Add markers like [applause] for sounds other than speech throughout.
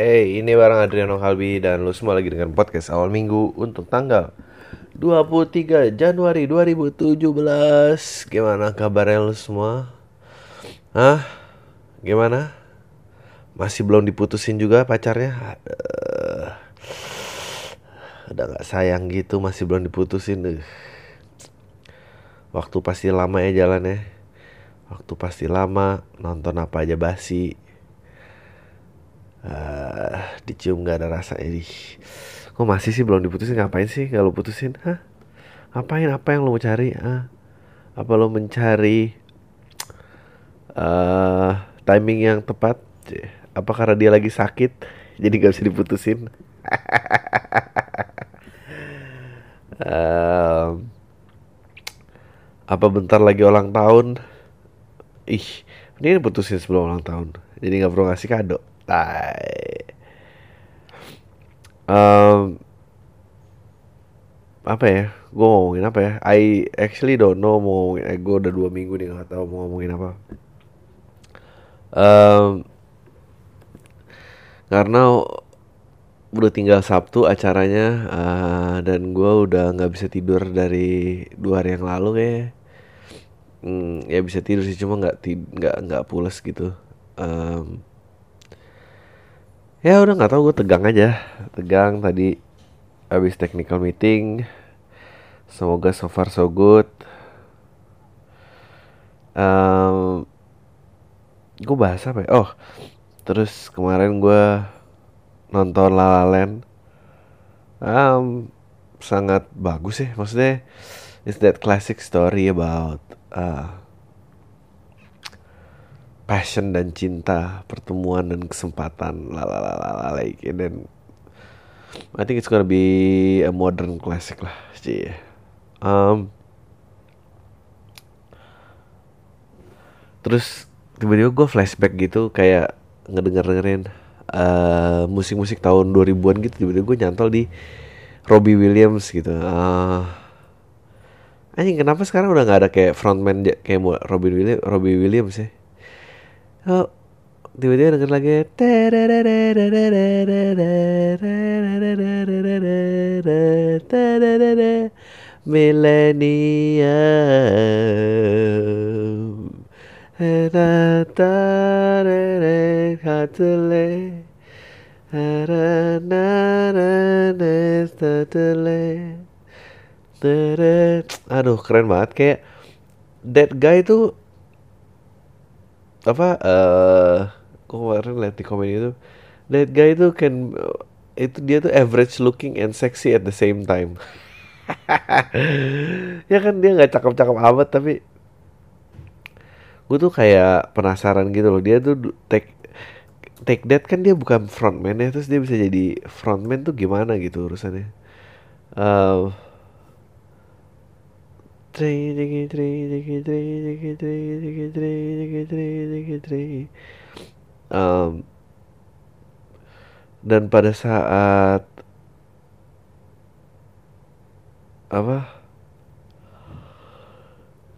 Hey, ini barang Adriano Kalbi dan lu semua lagi dengan podcast awal minggu untuk tanggal 23 Januari 2017 Gimana kabarnya lu semua? Hah? Gimana? Masih belum diputusin juga pacarnya? Aduh. Udah gak sayang gitu masih belum diputusin uh. Waktu pasti lama ya jalannya Waktu pasti lama Nonton apa aja basi uh, dicium gak ada rasa. Ini kok masih sih belum diputusin? Ngapain sih kalau putusin? Hah? Ngapain? Apa yang lo mau cari? Ah apa lo mencari uh, timing yang tepat? Apa karena dia lagi sakit jadi gak bisa diputusin? [laughs] Um, apa bentar lagi ulang tahun? Ih ini putusin sebelum ulang tahun jadi nggak perlu ngasih kado Tai. Um, apa ya? Gue ngomongin apa ya? I actually don't know mau ngomongin. Eh, gue udah dua minggu nih nggak tahu mau ngomongin apa. Um, karena udah tinggal Sabtu acaranya uh, dan gue udah nggak bisa tidur dari dua hari yang lalu kayak hmm, ya bisa tidur sih cuma nggak nggak nggak pulas gitu um, ya udah nggak tahu gue tegang aja. Tegang tadi habis technical meeting. Semoga so far so good. Um, gue bahas apa ya? Oh terus kemarin gue nonton La La Land. Um, sangat bagus sih maksudnya it's that classic story about uh, passion dan cinta, pertemuan dan kesempatan, lalalala like and then I think it's gonna be a modern classic lah, sih. Um, terus tiba-tiba gue flashback gitu kayak ngedenger dengerin uh, musik-musik tahun 2000-an gitu tiba-tiba gue nyantol di Robbie Williams gitu. Uh, anjing kenapa sekarang udah nggak ada kayak frontman kayak Robbie Williams, Robbie Williams ya? Oh tiba-tiba denger lagi millennium Aduh keren banget kayak That guy tuh apa eh uh, kemarin lihat di komen itu that guy itu can itu dia tuh average looking and sexy at the same time. [laughs] Ya kan dia nggak cakep-cakep amat tapi gue tuh kayak penasaran gitu loh. Dia tuh take take that kan dia bukan frontman ya terus dia bisa jadi frontman tuh gimana gitu urusannya. Uh, um, dan pada saat apa?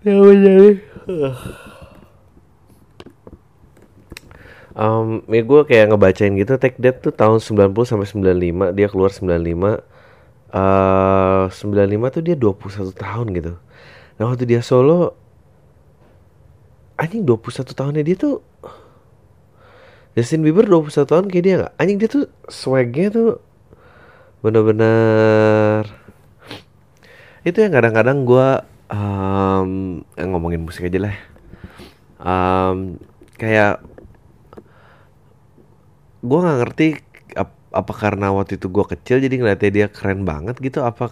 Yang menjadi um, ya gue kayak ngebacain gitu Take That tuh tahun 90 sampai 95 dia keluar 95 uh, 95 tuh dia 21 tahun gitu Nah waktu dia solo Anjing 21 tahunnya dia tuh Justin Bieber 21 tahun kayak dia gak Anjing dia tuh swagnya tuh Bener-bener. Itu yang kadang-kadang gue um, Ngomongin musik aja lah um, Kayak Gue gak ngerti apa karena waktu itu gue kecil jadi ngeliatnya dia keren banget gitu apa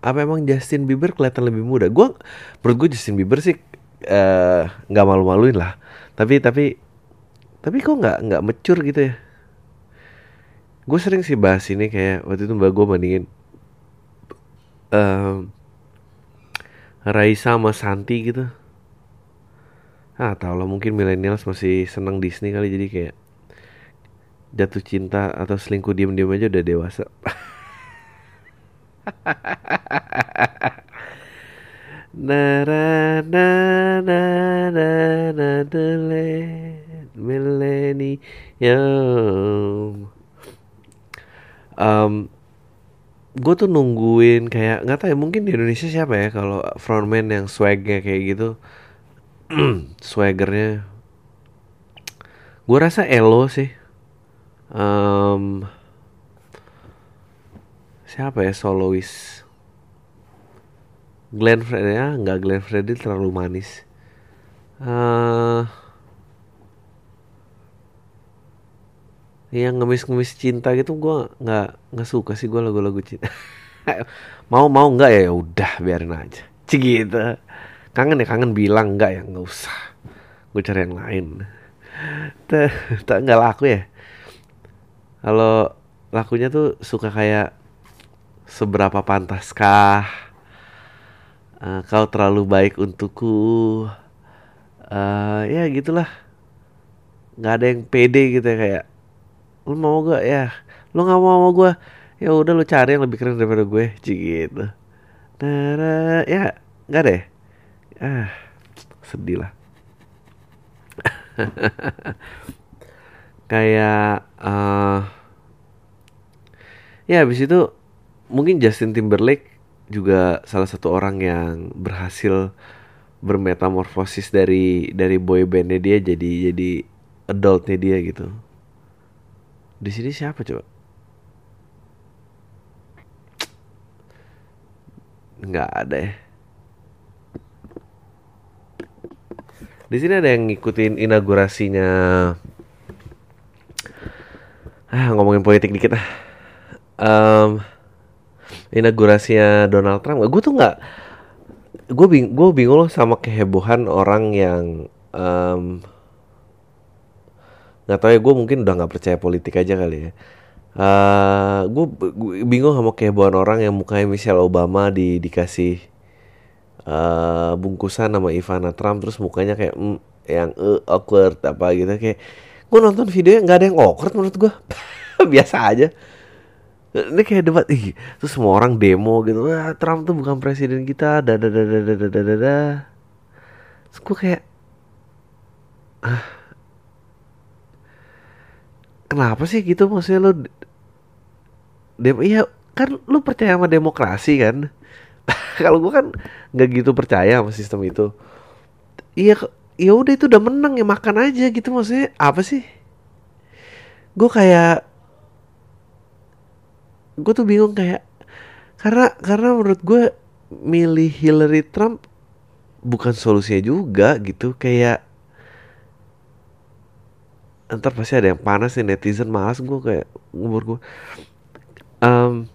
apa emang Justin Bieber kelihatan lebih muda? Gue menurut gue Justin Bieber sih eh, nggak uh, malu-maluin lah. Tapi tapi tapi kok nggak nggak mecur gitu ya? Gue sering sih bahas ini kayak waktu itu mbak gue bandingin uh, Raisa sama Santi gitu. Ah tau lah mungkin millennials masih seneng Disney kali jadi kayak jatuh cinta atau selingkuh diem-diem aja udah dewasa [laughs] [laughs] Nara na na na na millennium um, gue tuh nungguin kayak nggak tahu ya mungkin di Indonesia siapa ya kalau frontman yang swagnya kayak gitu. [clears throat] Swaggernya. Gue rasa Elo sih. Um, siapa ya? Solois Glenn Fredly ya nggak Glenn Fredly terlalu manis. Uh, yang ngemis-ngemis cinta gitu gue nggak nggak suka sih gue lagu-lagu cinta. [laughs] Mau mau nggak ya, ya udah biarin aja. Cik gitu kangen ya kangen bilang nggak ya? Nggak usah. Gue cari yang lain. Tak nggak laku ya? Kalau lakunya tuh suka kayak seberapa pantaskah uh, kau terlalu baik untukku uh, ya gitulah. Nggak ada yang pede gitu ya kayak lu mau gak ya? Lu nggak mau sama gue ya udah lu cari yang lebih keren daripada gue cik gitu. Nah ya nggak deh. Ah sedih lah. [laughs] Kayak uh, ya habis itu mungkin Justin Timberlake juga salah satu orang yang berhasil bermetamorfosis dari dari boy bandnya dia jadi jadi adultnya dia gitu di sini siapa coba? Nggak ada ya. Di sini ada yang ngikutin inaugurasinya. Ah, ngomongin politik dikit ah. Um, inaugurasinya Donald Trump. Gue tuh nggak. Gue bing, gue bingung loh sama kehebohan orang yang um, nggak tahu ya gue mungkin udah nggak percaya politik aja kali ya uh, eh, gue, bingung sama kehebohan orang yang mukanya Michelle Obama di dikasih uh, bungkusan sama Ivana Trump terus mukanya kayak mm, yang uh, awkward apa gitu kayak gue nonton videonya nggak ada yang awkward menurut gue [laughs] biasa aja ini kayak debat ih terus semua orang demo gitu. Wah Trump tuh bukan presiden kita dada dada dada dada dada terus gue kayak ah kenapa sih gitu maksudnya lo dem iya kan lu percaya sama demokrasi kan? [laughs] Kalau gue kan nggak gitu percaya sama sistem itu. Iya ya udah itu udah menang ya makan aja gitu maksudnya. Apa sih? Gue kayak gue tuh bingung kayak karena karena menurut gue milih Hillary Trump bukan solusinya juga gitu. Kayak ntar pasti ada yang panas nih netizen malas gue kayak umur gue um,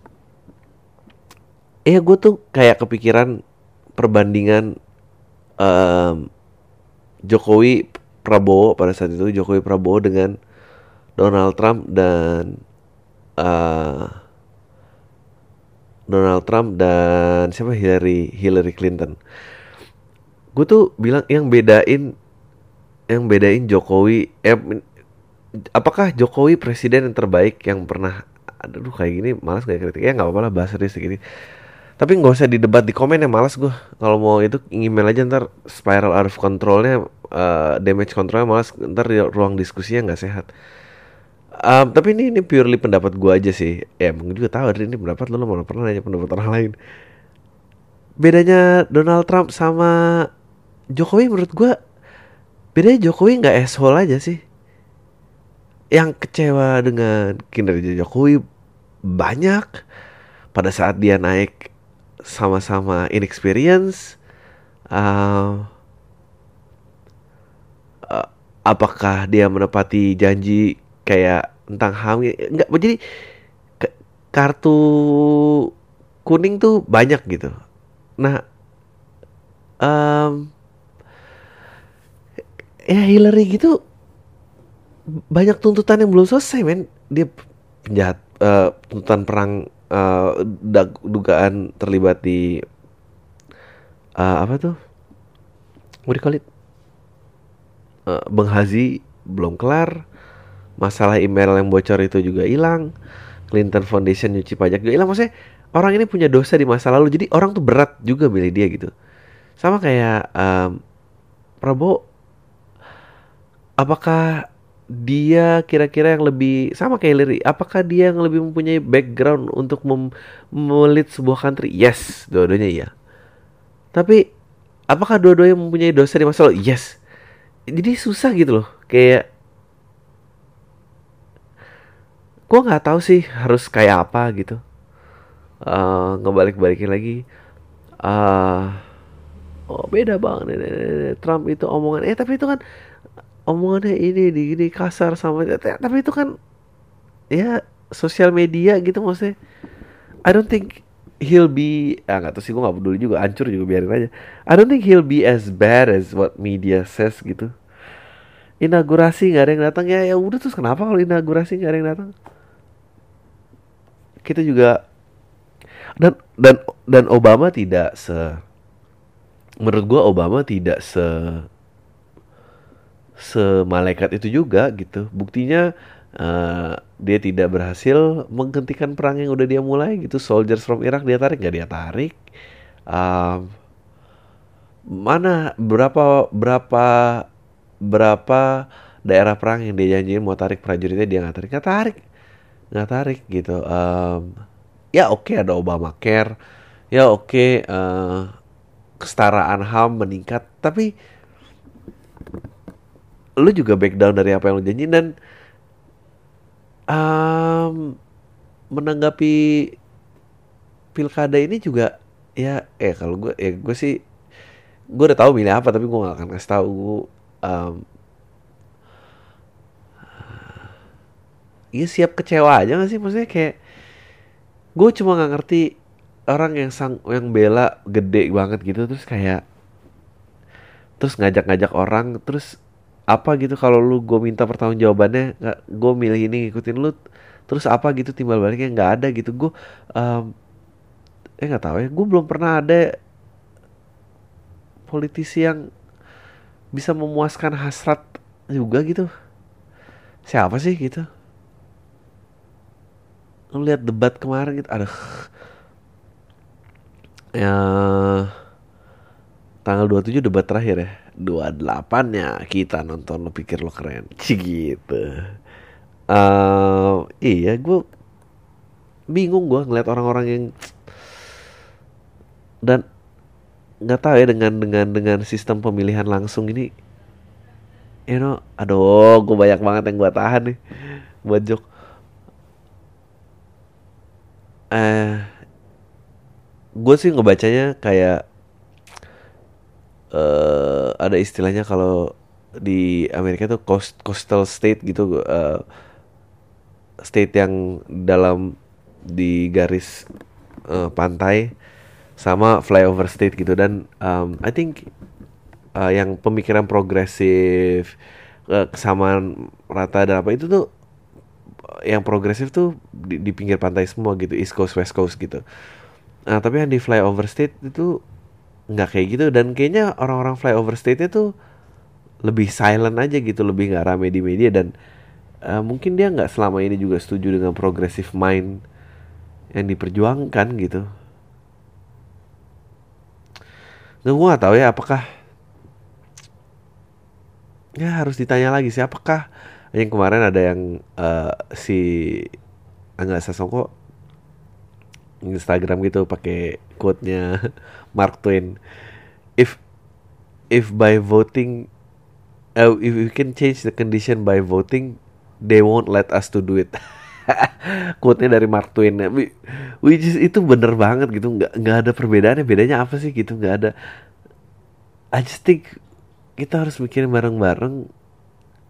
ya gue tuh kayak kepikiran perbandingan um, Jokowi Prabowo pada saat itu Jokowi Prabowo dengan Donald Trump dan uh, Donald Trump dan siapa? Hillary Hillary Clinton. Gue tuh bilang yang bedain yang bedain Jokowi eh apakah Jokowi presiden yang terbaik yang pernah aduh kayak gini malas kayak kritik? Ya nggak apa-apa lah bahas serius gini tapi nggak usah didebat di komen ya malas gue kalau mau itu email aja ntar spiral out of controlnya uh, damage controlnya malas ntar di ruang diskusinya nggak sehat um, tapi ini ini purely pendapat gue aja sih. Ya mungkin juga tahu ini pendapat lo lo mana pernah nanya pendapat orang lain. Bedanya Donald Trump sama Jokowi menurut gue bedanya Jokowi nggak asshole aja sih. Yang kecewa dengan kinerja Jokowi banyak. Pada saat dia naik sama-sama inexperience uh, apakah dia menepati janji kayak tentang hamil enggak jadi kartu kuning tuh banyak gitu. Nah um, ya Hillary gitu banyak tuntutan yang belum selesai men. Dia penjahat uh, tuntutan perang uh, dugaan terlibat di uh, apa tuh? What do uh, Bang Hazi belum kelar masalah email yang bocor itu juga hilang Clinton Foundation nyuci pajak juga hilang. Maksudnya orang ini punya dosa di masa lalu jadi orang tuh berat juga milih dia gitu. Sama kayak um, Prabowo apakah dia kira-kira yang lebih sama kayak Hillary apakah dia yang lebih mempunyai background untuk mem melit sebuah country? Yes dua-duanya iya. Tapi apakah dua-duanya mempunyai dosa di masa lalu? Yes. Jadi susah gitu loh. Kayak gue nggak tahu sih harus kayak apa gitu. Uh, ngebalik-balikin lagi. Uh, oh beda banget Trump itu omongan eh tapi itu kan omongannya ini di gini kasar sama tapi itu kan ya sosial media gitu maksudnya. I don't think he'll be ah nggak tahu sih gue nggak peduli juga hancur juga biarin aja. I don't think he'll be as bad as what media says gitu. Inaugurasi nggak ada yang datang ya ya udah terus kenapa kalau inaugurasi nggak ada yang datang kita juga dan dan dan Obama tidak se menurut gue Obama tidak se semalaikat itu juga gitu. Buktinya uh, dia tidak berhasil menghentikan perang yang udah dia mulai gitu. Soldiers from Iraq dia tarik nggak dia tarik. Uh, mana berapa berapa berapa daerah perang yang dia janjiin mau tarik prajuritnya dia nggak tarik? Nggak tarik nggak tarik gitu um, ya oke okay, ada Obama Care ya oke okay, uh, kesetaraan ham meningkat tapi lu juga back down dari apa yang lu janji dan um, menanggapi pilkada ini juga ya eh kalau gue ya gue sih gue udah tahu milih apa tapi gue gak akan kasih tahu um, ya siap kecewa aja gak sih? Maksudnya kayak gue cuma nggak ngerti orang yang sang yang bela gede banget gitu terus kayak terus ngajak-ngajak orang terus apa gitu kalau lu gue minta pertanggung jawabannya nggak gue milih ini ngikutin lu terus apa gitu timbal baliknya nggak ada gitu. Gue um, eh nggak tahu ya gue belum pernah ada politisi yang bisa memuaskan hasrat juga gitu. Siapa sih gitu lihat debat kemarin gitu aduh. Ya tanggal 27 debat terakhir ya. 28 nya kita nonton lo pikir lo keren. Cih [laughs] gitu. Uh, iya gue bingung gue ngeliat orang-orang yang dan nggak tahu ya dengan dengan dengan sistem pemilihan langsung ini you know aduh gue banyak banget yang gue tahan nih buat jok eh gue sih ngebacanya kayak uh, ada istilahnya kalau di Amerika tuh coast, coastal state gitu uh, state yang dalam di garis uh, pantai sama flyover state gitu. Dan um, I think uh, yang pemikiran progresif uh, kesamaan rata dan apa itu tuh yang progresif tuh di, di pinggir pantai semua gitu East Coast West Coast gitu. Nah tapi yang di flyover state itu nggak kayak gitu dan kayaknya orang-orang flyover state itu lebih silent aja gitu lebih nggak rame di media dan uh, mungkin dia nggak selama ini juga setuju dengan progressive mind yang diperjuangkan gitu nggak gue nggak tahu ya apakah ya harus ditanya lagi sih apakah yang kemarin ada yang uh, si Angga Sasongko Instagram gitu pakai quote-nya [laughs] Mark Twain. If if by voting uh, if we can change the condition by voting, they won't let us to do it. [laughs] quote-nya dari Mark Twain. Which is itu bener banget gitu. Nggak nggak ada perbedaannya. Bedanya apa sih gitu? Nggak ada. I just think kita harus mikirin bareng-bareng.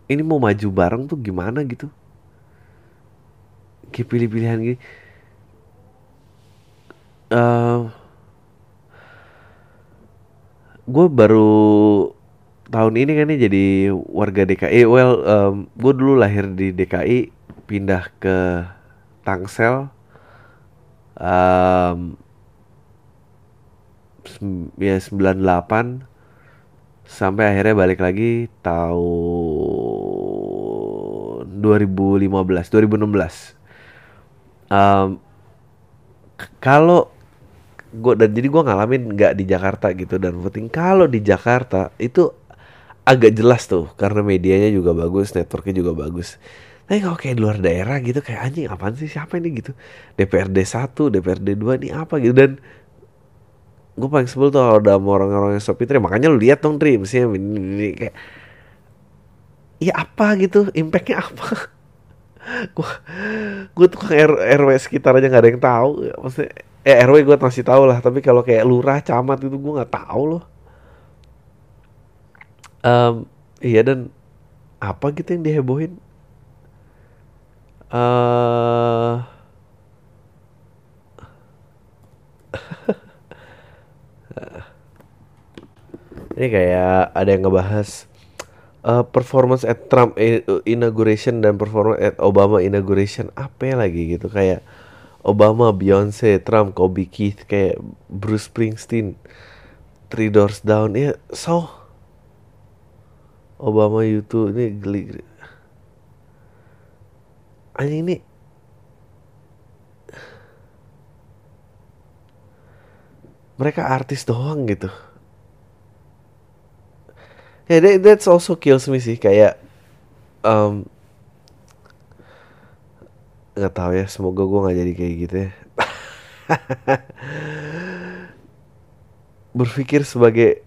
Ini mau maju bareng tuh gimana gitu? Kayak pilih-pilihan gini uh, eh, gue baru tahun ini kan nih jadi warga DKI. Well, um, gue dulu lahir di DKI, pindah ke Tangsel. Um, ya 98 sampai akhirnya balik lagi tahun 2015 2016 um, kalau gue dan jadi gue ngalamin nggak di Jakarta gitu dan voting. Kalau di Jakarta itu agak jelas tuh karena medianya juga bagus networknya juga bagus. Tapi kalau kayak luar daerah gitu kayak anjing apaan sih? Siapa ini? gitu. DPRD 1 DPRD 2 ini apa gitu. Dan gue paling sebel tuh kalau ada orang-orang yang stop itu makanya lu lihat dong Tri. Mestinya ini, kayak ya apa gitu? Impactnya apa? [laughs] Gue gue tuh R, RW sekitar aja nggak ada yang tahu. Maksudnya eh RW gue masih tahu lah. Tapi kalau kayak lurah camat itu gue nggak tahu loh. Um, iya dan apa gitu yang dihebohin? Uh, ini kayak ada yang ngebahas uh, performance at Trump inauguration dan performance at Obama inauguration apa ya lagi gitu. Kayak Obama, Beyonce, Trump, Kobe Keith, kayak Bruce Springsteen, Three Doors Down, ya so Obama YouTube ini geli, geli. Anjing ini mereka artis doang gitu yeah, that, that's also kills me sih kayak um, nggak tahu ya semoga gue nggak jadi kayak gitu ya. [laughs] Berpikir sebagai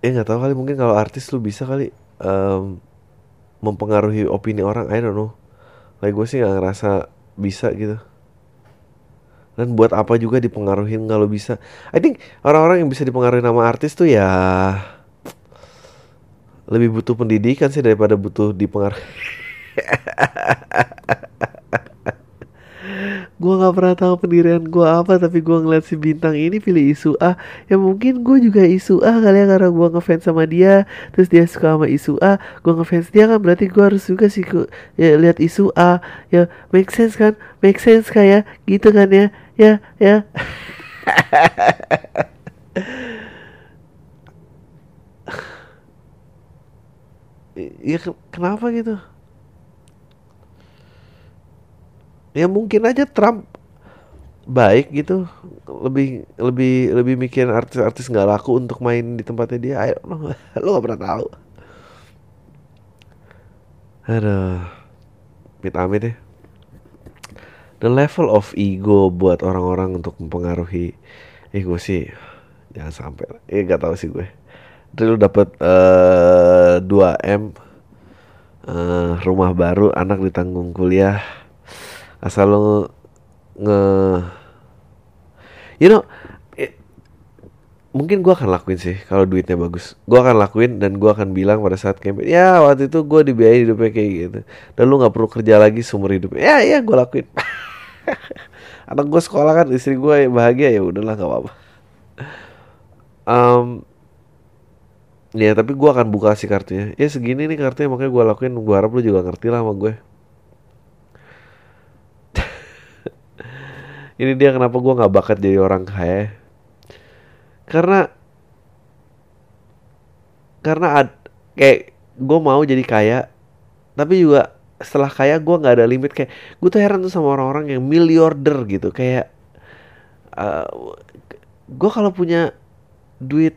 ya nggak tahu kali mungkin kalau artis lu bisa kali um, mempengaruhi opini orang I don't know. Kayak gue sih nggak ngerasa bisa gitu. Dan buat apa juga dipengaruhi kalau bisa. I think orang-orang yang bisa dipengaruhi nama artis tuh ya lebih butuh pendidikan sih daripada butuh dipengaruhi [laughs] gue nggak pernah tahu pendirian gue apa tapi gue ngeliat si bintang ini pilih isu A. Ya mungkin gue juga isu A kali ya karena gue ngefans sama dia terus dia suka sama isu A. Gue ngefans dia kan berarti gue harus juga sih ya lihat isu A. Ya make sense kan? Make sense kayak gitu kan ya? Ya ya [laughs] ya kenapa gitu? Ya mungkin aja Trump baik gitu. Lebih lebih lebih mikirin artis-artis nggak laku untuk main di tempatnya dia ayo lo lo gak pernah tahu. Aduh mit amit ya. The level of ego buat orang-orang untuk mempengaruhi ego sih jangan sampai eh gak tahu sih gue Terus lu dapet uh, 2 m uh, rumah baru anak ditanggung kuliah. Asal lo nge you know it, mungkin gue akan lakuin sih kalau duitnya bagus. Gue akan lakuin dan gue akan bilang pada saat campaign ya waktu itu gue dibiayai hidupnya kayak gitu. Dan lu nggak perlu kerja lagi seumur hidup. Ya ya gue lakuin. [laughs] Anak gue sekolah kan istri gue bahagia ya udahlah nggak apa-apa. Um, ya tapi gue akan buka sih kartunya. Ya segini nih kartunya makanya gue lakuin. Gue harap lu juga ngerti lah sama gue. [laughs] Ini dia kenapa gue nggak bakat jadi orang kaya. Karena karena ad, kayak gue mau jadi kaya tapi juga setelah kaya gue nggak ada limit. Kayak gue tuh heran tuh sama orang-orang yang miliarder gitu. Kayak uh, gue kalau punya duit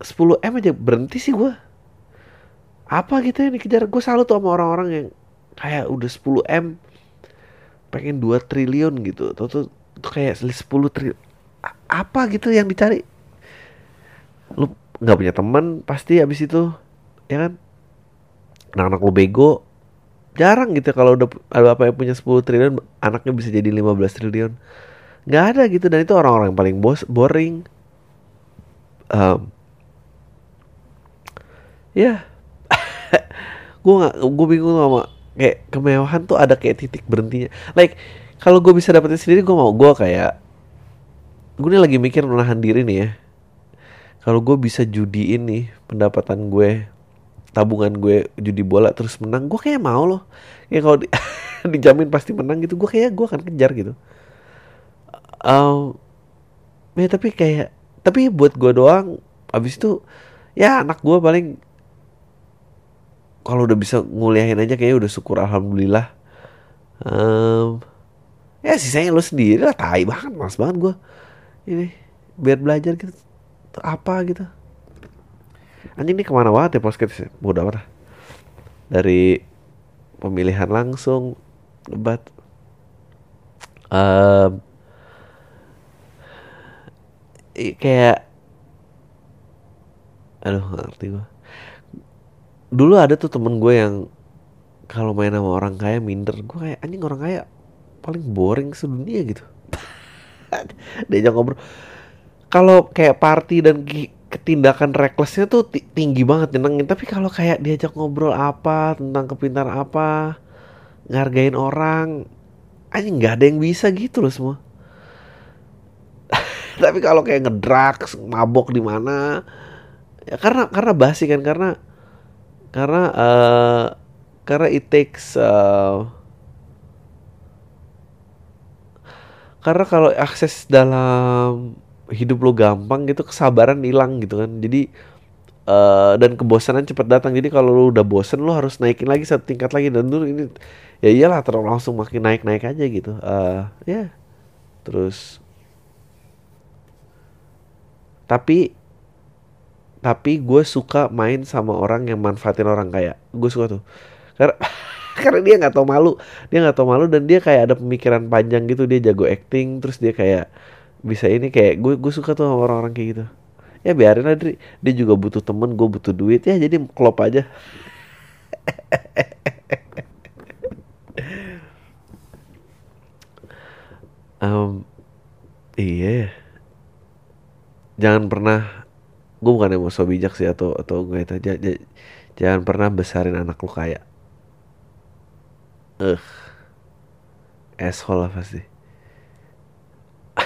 10 m aja berhenti sih gue apa gitu yang dikejar? Gue selalu tuh sama orang-orang yang kayak udah 10 m pengen 2 triliun gitu. Tuh tuh, tuh kayak 10 triliun apa gitu yang dicari? Lu nggak punya teman pasti abis itu ya kan? Anak-anak lu bego. Jarang gitu kalau udah ada apa yang punya 10 triliun anaknya bisa jadi 15 triliun. Nggak ada gitu dan itu orang-orang yang paling bos boring. Um, [laughs] ya gue nggak gue bingung sama kayak kemewahan tuh ada kayak titik berhentinya. Like kalau gue bisa dapetin sendiri gue mau gue kayak gue nih lagi mikir menahan diri nih ya. Kalau gue bisa judi ini pendapatan gue tabungan gue judi bola terus menang gue kayak mau loh. Ya kalau di, [laughs] dijamin pasti menang gitu gue kayak gue akan kejar gitu. Um, ya tapi kayak tapi buat gue doang abis itu ya anak gue paling kalau udah bisa nguliahin aja kayaknya udah syukur alhamdulillah. Um, ya sisanya lo sendiri lah tai banget mas banget gue ini biar belajar gitu apa gitu. Anjing ini ke mana banget ya podcast mudah amat dari pemilihan langsung debat. Um, kayak aduh ngerti gue dulu ada tuh temen gue yang kalau main sama orang kaya minder. Gue kayak anjing orang kaya paling boring sedunia gitu. [laughs] Diajak ngobrol. Kalau kayak party dan ketindakan recklessnya tuh tinggi banget nyenengin. Tapi kalau kayak diajak ngobrol apa tentang kepintaran apa ngargain orang anjing nggak ada yang bisa gitu loh semua. [laughs] Tapi kalau kayak ngedrugs mabok di mana ya karena karena basi kan karena karena uh, karena it takes uh, karena kalau akses dalam hidup lo gampang gitu kesabaran hilang gitu kan. Jadi uh, dan kebosanan cepat datang. Jadi kalau lo udah bosen lo harus naikin lagi satu tingkat lagi. Dan dulu ini ya iyalah terus langsung makin naik naik aja gitu. Uh, ya yeah. terus. Tapi tapi gue suka main sama orang yang manfaatin orang kaya gue suka tuh. Karena [laughs] karena dia nggak tau malu. Dia nggak tau malu dan dia kayak ada pemikiran panjang gitu. Dia jago acting terus dia kayak bisa ini kayak gue gue suka tuh orang-orang kayak gitu. Ya biarin aja dia juga butuh temen gue butuh duit. Ya jadi klop aja. [laughs] Um, iya jangan pernah gue bukan yang mau so bijak sih atau atau gue itu. Jangan pernah besarin anak lu kayak eh asshole lah pasti. [laughs]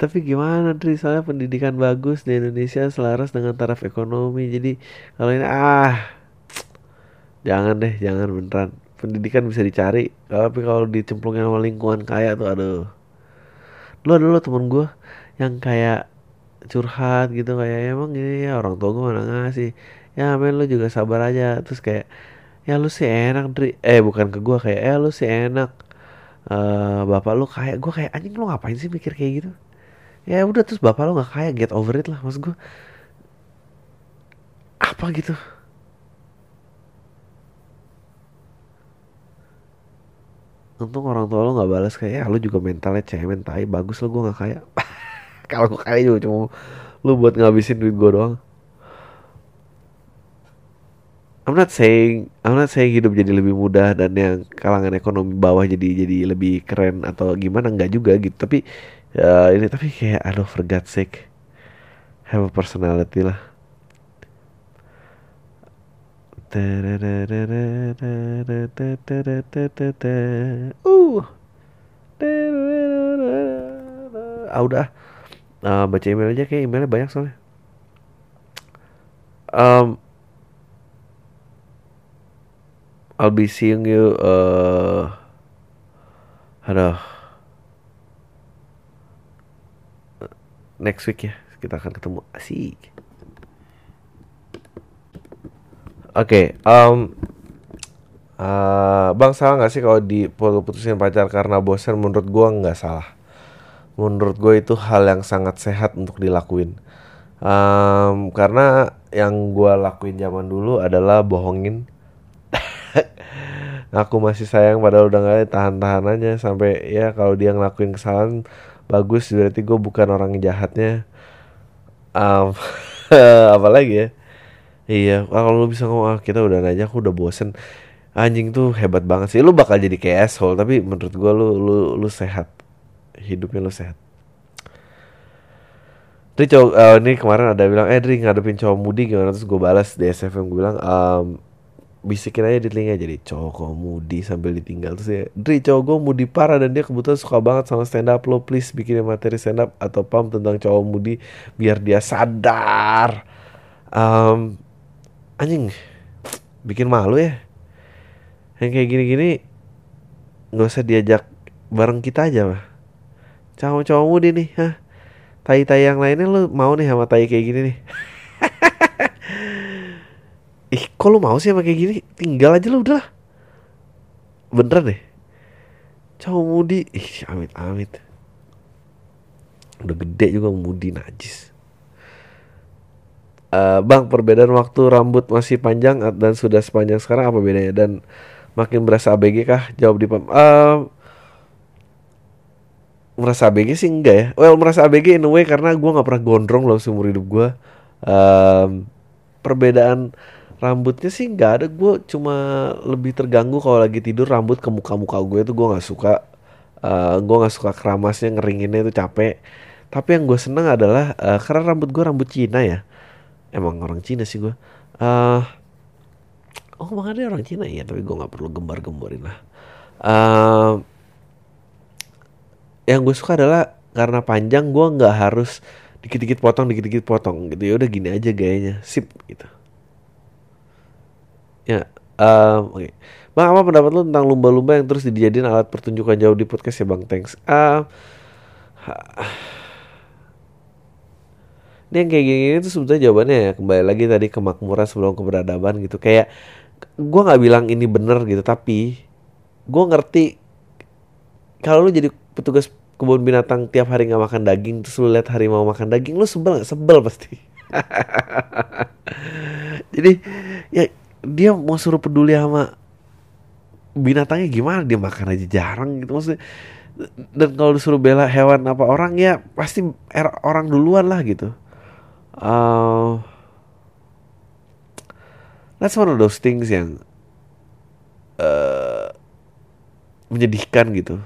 Tapi gimana Dri soalnya pendidikan bagus di Indonesia selaras dengan taraf ekonomi. Jadi kalau ini ah. Jangan deh jangan beneran. Pendidikan bisa dicari tapi kalau dicemplungin sama lingkungan kaya tuh aduh. Lu ada lo temen gue yang kayak curhat gitu kayak emang ini ya orang tua gue mana ngasih. Ya men lu juga sabar aja. Terus kayak ya lu sih enak Dri eh bukan ke gue kayak eh lu sih enak. Uh, bapak lu kayak gue kayak anjing lu ngapain sih mikir kayak gitu? Ya udah terus bapak lu nggak kayak get over it lah maksud gue apa gitu? Untung orang tua lu nggak balas kayak ya lu juga mentalnya cemen tai bagus lo gue nggak kayak [laughs] kalau gue kaya juga cuma lu buat ngabisin duit gue doang. I'm not saying I'm not saying hidup jadi lebih mudah dan yang kalangan ekonomi bawah jadi jadi lebih keren atau gimana nggak juga gitu. Tapi ya ini tapi kayak aduh for God's sake. Have a personality lah. Uh ah udah uh, baca email aja kayak emailnya banyak soalnya. Um, I'll be seeing you uh aduh. Next week ya kita akan ketemu. Asik. Oke okay, um, uh, bang salah nggak sih kalau di putusin pacar karena bosan menurut gua nggak salah menurut gue itu hal yang sangat sehat untuk dilakuin. Um, karena yang gue lakuin zaman dulu adalah bohongin. [laughs] Aku masih sayang padahal udah gak tahan-tahan aja. Sampai ya kalau dia ngelakuin kesalahan bagus. Berarti gue bukan orang jahatnya. Um, [laughs] apalagi ya? Iya kalau lu bisa ngomong ah, kita udah aja aku udah bosen. Anjing tuh hebat banget sih. Lu bakal jadi kayak asshole tapi menurut gue lu lu lu sehat hidupnya lu sehat. Dri cowok uh, ini kemarin ada bilang eh Dri ngadepin cowok mudi gimana? Terus gue balas di SFM gue bilang um, bisikin aja di telinga. Jadi cowok mudi sambil ditinggal. Terus ya Dri cowok gue mudi parah dan dia kebetulan suka banget sama stand up lo please bikin materi stand up atau pam tentang cowok mudi biar dia sadar. Um, anjing bikin malu ya. Yang kayak gini-gini nggak usah diajak bareng kita aja mah cowok-cowok mudi nih hah? Tai-tai yang lainnya lo mau nih sama tai kayak gini nih? [laughs] Ih kok lu mau sih sama kayak gini? Tinggal aja lu udah bener deh. Cowok mudi. Ih amit amit udah gede juga mudi najis. Uh, bang perbedaan waktu rambut masih panjang dan sudah sepanjang sekarang apa bedanya? Dan makin berasa ABG kah? Jawab di uh, merasa ABG sih enggak ya. Well merasa ABG in a way karena gue nggak pernah gondrong loh seumur hidup gue um, perbedaan rambutnya sih nggak ada. Gue cuma lebih terganggu kalau lagi tidur rambut ke muka muka gue itu gue nggak suka. Uh, gue nggak suka keramasnya ngeringinnya itu capek. Tapi yang gue seneng adalah uh, karena rambut gue rambut Cina ya. Emang orang Cina sih gue uh, oh ada orang Cina? Ya tapi gue nggak perlu gembar gemborin lah. Uh, yang gue suka adalah karena panjang gue nggak harus dikit-dikit potong dikit-dikit potong gitu ya udah gini aja gayanya sip gitu Ya, um, oke. Okay. Bang, apa pendapat lu tentang lumba-lumba yang terus dijadiin alat pertunjukan jauh di podcast ya Bang? Thanks. Uh, ini yang kayak gini itu sebetulnya jawabannya ya kembali lagi tadi kemakmuran sebelum keberadaban gitu. Kayak gue nggak bilang ini bener gitu, tapi gue ngerti kalau lu jadi petugas kebun binatang tiap hari nggak makan daging terus lu lihat harimau makan daging lu sebel gak? sebel pasti. [laughs] Jadi ya dia mau suruh peduli sama binatangnya gimana dia makan aja jarang gitu. Maksudnya dan kalau disuruh bela hewan apa orang ya pasti er, orang duluan lah gitu. Uh, that's one of those things yang uh, menyedihkan gitu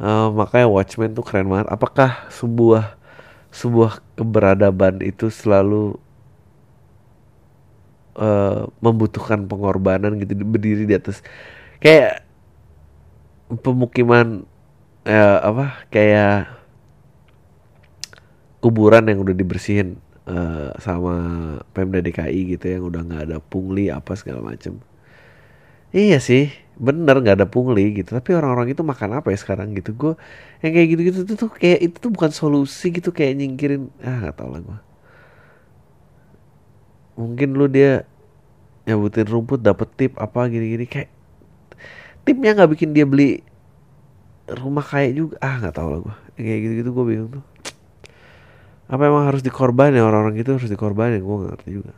uh, makanya Watchmen tuh keren banget. Apakah sebuah sebuah keberadaban itu selalu uh, membutuhkan pengorbanan gitu berdiri di atas? Kayak pemukiman uh, apa kayak kuburan yang udah dibersihin uh, sama Pemda DKI gitu yang udah nggak ada pungli apa segala macem. Iya sih bener nggak ada pungli gitu. Tapi orang-orang itu makan apa ya sekarang gitu? Gue yang kayak gitu-gitu tuh, tuh kayak itu tuh bukan solusi gitu kayak nyingkirin ah nggak tau lah gue mungkin lu dia nyabutin rumput dapet tip apa gini-gini kayak tipnya nggak bikin dia beli rumah kayak juga ah nggak tahu lah gue kayak gitu-gitu gue bingung tuh. Apa emang harus dikorbanin? Orang-orang itu harus dikorbanin gue nggak ngerti juga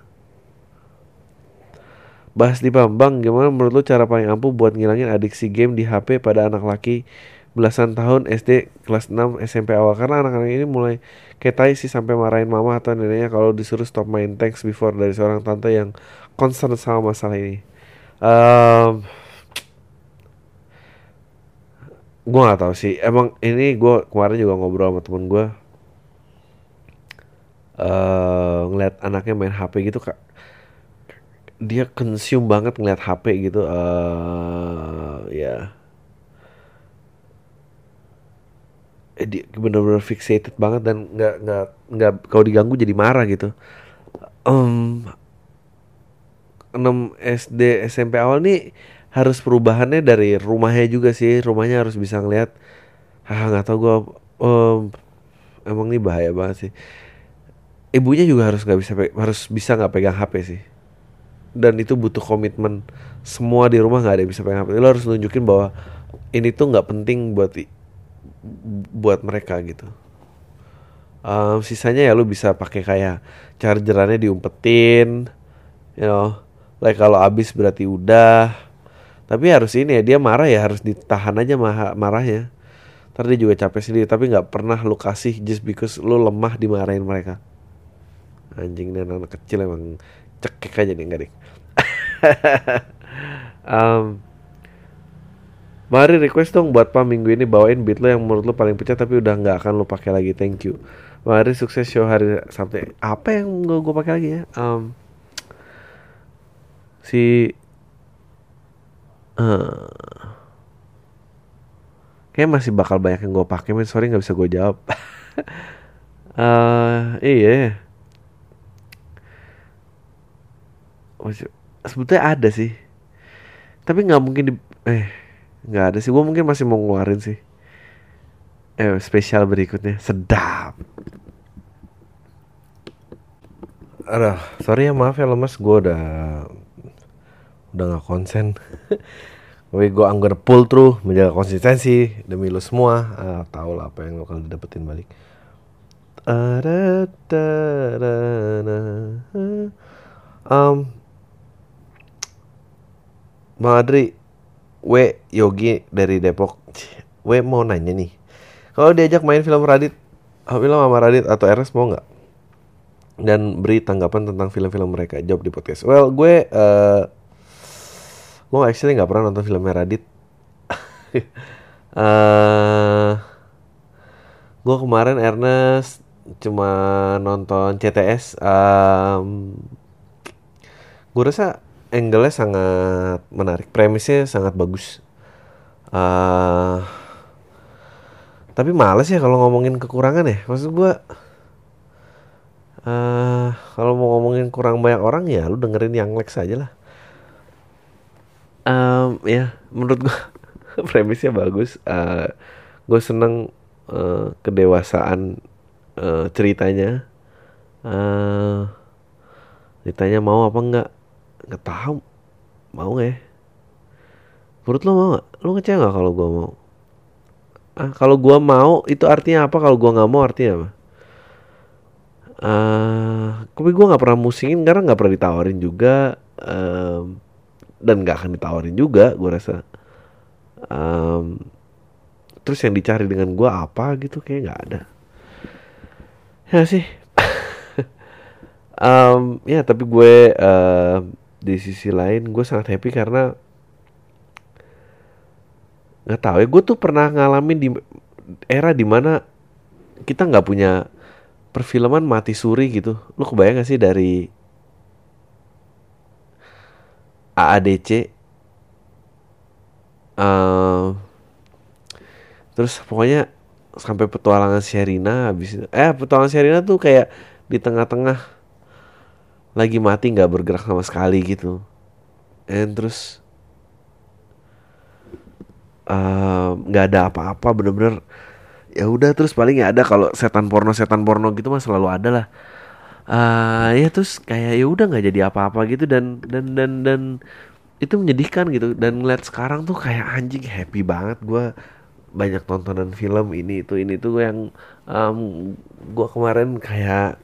bahas di Bambang gimana menurut lu cara paling ampuh buat ngilangin adiksi game di HP pada anak laki belasan tahun SD kelas 6 SMP awal karena anak-anak ini mulai kayak sih sampai marahin mama atau neneknya kalau disuruh stop main thanks before dari seorang tante yang concern sama masalah ini. Um, gue nggak tahu sih. Emang ini gue kemarin juga ngobrol sama temen gue. Uh, ngeliat anaknya main HP gitu kak dia consume banget ngeliat HP gitu uh, ya. Yeah dia bener-bener fixated banget dan nggak nggak nggak kalau diganggu jadi marah gitu. Um, 6 SD SMP awal nih harus perubahannya dari rumahnya juga sih. Rumahnya harus bisa ngeliat ah nggak tau gue um, emang ini bahaya banget sih. Ibunya juga harus nggak bisa harus bisa nggak pegang HP sih dan itu butuh komitmen. Semua di rumah nggak ada yang bisa pegang HP. Lo harus nunjukin bahwa ini tuh nggak penting buat buat mereka gitu. Um, sisanya ya lu bisa pakai kayak chargerannya diumpetin you know. Like kalau habis berarti udah. Tapi harus ini ya dia marah ya harus ditahan aja marah marahnya. Ntar dia juga capek sendiri tapi nggak pernah lu kasih just because lu lemah dimarahin mereka. Anjing dan anak kecil emang cekek aja nih enggak deh [laughs] um, Mari request dong buat Pam minggu ini bawain beat lo yang menurut lo paling pecah tapi udah nggak akan lo pakai lagi. Thank you. Mari sukses show hari sampai apa yang gue gue pakai lagi ya? Um, si uh, kayak masih bakal banyak yang gue pakai, men sorry nggak bisa gue jawab. uh, [laughs] iya. Sebetulnya ada sih, tapi nggak mungkin di eh nggak ada sih. Gue mungkin masih mau ngeluarin sih. Eh spesial berikutnya. Sedap. Aduh, sorry ya maaf ya lemas gue udah udah nggak konsen. [laughs] Tapi gue gonna pull through menjaga konsistensi demi lo semua. Uh, tahu lah apa yang bakal dapetin balik. Ada Um, Bang Adri, W Yogi dari Depok. W mau nanya nih. Kalau diajak main film Radit, film sama Radit atau RS mau nggak? Dan beri tanggapan tentang film-film mereka. Jawab di podcast. Well, gue uh, gue actually nggak pernah nonton filmnya Radit. uh, [laughs] gue kemarin Ernest cuma nonton CTS. Um, gue rasa angle-nya sangat menarik, premisnya sangat bagus. Uh, tapi males ya kalau ngomongin kekurangan ya. Maksud gue, uh, kalau mau ngomongin kurang banyak orang ya, lu dengerin yang Lex aja lah. Um, ya, menurut gue [laughs] premisnya bagus. Uh, gue seneng uh, kedewasaan uh, ceritanya. Uh, ditanya mau apa enggak nggak tahu. Mau nggak ya? Menurut lo mau nggak? Lo ngecek nggak kalau gue mau? Ah kalau gue mau itu artinya apa? Kalau gue nggak mau artinya apa? Uh, tapi gue nggak pernah musingin karena nggak pernah ditawarin juga um, dan nggak akan ditawarin juga gue rasa. Um, terus yang dicari dengan gue apa gitu kayak nggak ada. Ya sih? [laughs] Um, ya tapi gue uh, di sisi lain gue sangat happy karena nggak tahu ya gue tuh pernah ngalamin di era di mana kita nggak punya perfilman mati suri gitu. Lu kebayang gak sih dari AADC uh, eh, terus pokoknya sampai petualangan Sherina habis eh petualangan Sherina tuh kayak di tengah-tengah lagi mati nggak bergerak sama sekali gitu. And terus nggak uh, ada apa-apa bener-bener ya udah terus paling ya ada kalau setan porno setan porno gitu mah selalu ada lah. Uh, ya terus kayak ya udah nggak jadi apa-apa gitu dan dan dan dan itu menyedihkan gitu. Dan ngeliat sekarang tuh kayak anjing happy banget gue banyak tontonan film ini itu ini tuh yang um, gue kemarin kayak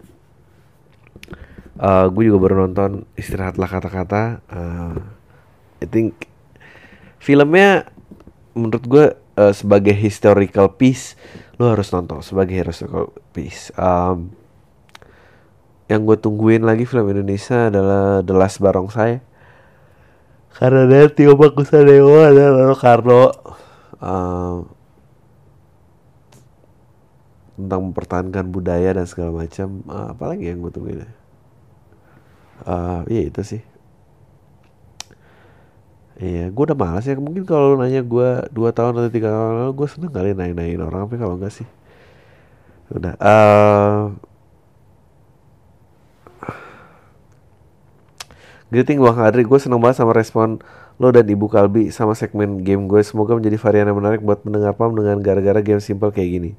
uh, gue juga baru nonton istirahatlah kata-kata. Uh, I think filmnya menurut gue uh, sebagai historical piece lo harus nonton sebagai historical piece. Um, yang gue tungguin lagi film Indonesia adalah The Last Barongsai. Karena dia Tio Bagusadewa dan Rano Karno. Um, tentang mempertahankan budaya dan segala macam. Uh, apalagi yang gue tungguin ya uh, iya itu sih Iya, gue udah malas ya. Mungkin kalau nanya gue dua tahun atau tiga tahun lalu, gue seneng kali naik-naikin orang. Tapi kalau enggak sih, udah. Uh, Greeting Bang Adri, gue seneng banget sama respon lo dan Ibu Kalbi sama segmen game gue. Semoga menjadi varian yang menarik buat mendengar pam dengan gara-gara game simple kayak gini.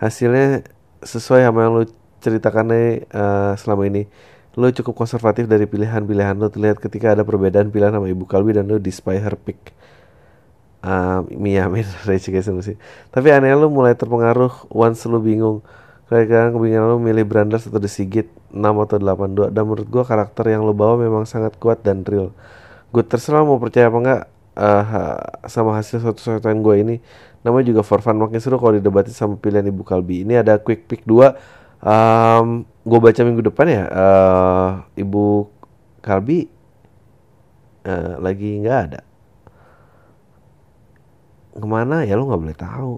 Hasilnya sesuai sama yang lo ceritakan uh, selama ini lo cukup konservatif dari pilihan-pilihan lo. Terlihat ketika ada perbedaan pilihan sama ibu Kalbi dan lo spy her pick. Uh, Mia Min sih tapi aneh lo mulai terpengaruh once lo bingung. Kayak kan kebingungan lo milih Branders atau The Sigit 6 atau 82 dan menurut gue karakter yang lo bawa memang sangat kuat dan real. Gue terserah mau percaya apa enggak uh, sama hasil suatu yang gue ini. Namanya juga for fun makin seru kalau didebatin sama pilihan ibu Kalbi. Ini ada quick pick 2 um, gue baca minggu depan ya uh, ibu Kalbi uh, lagi nggak ada. Ke mana? Ya lo nggak boleh tahu.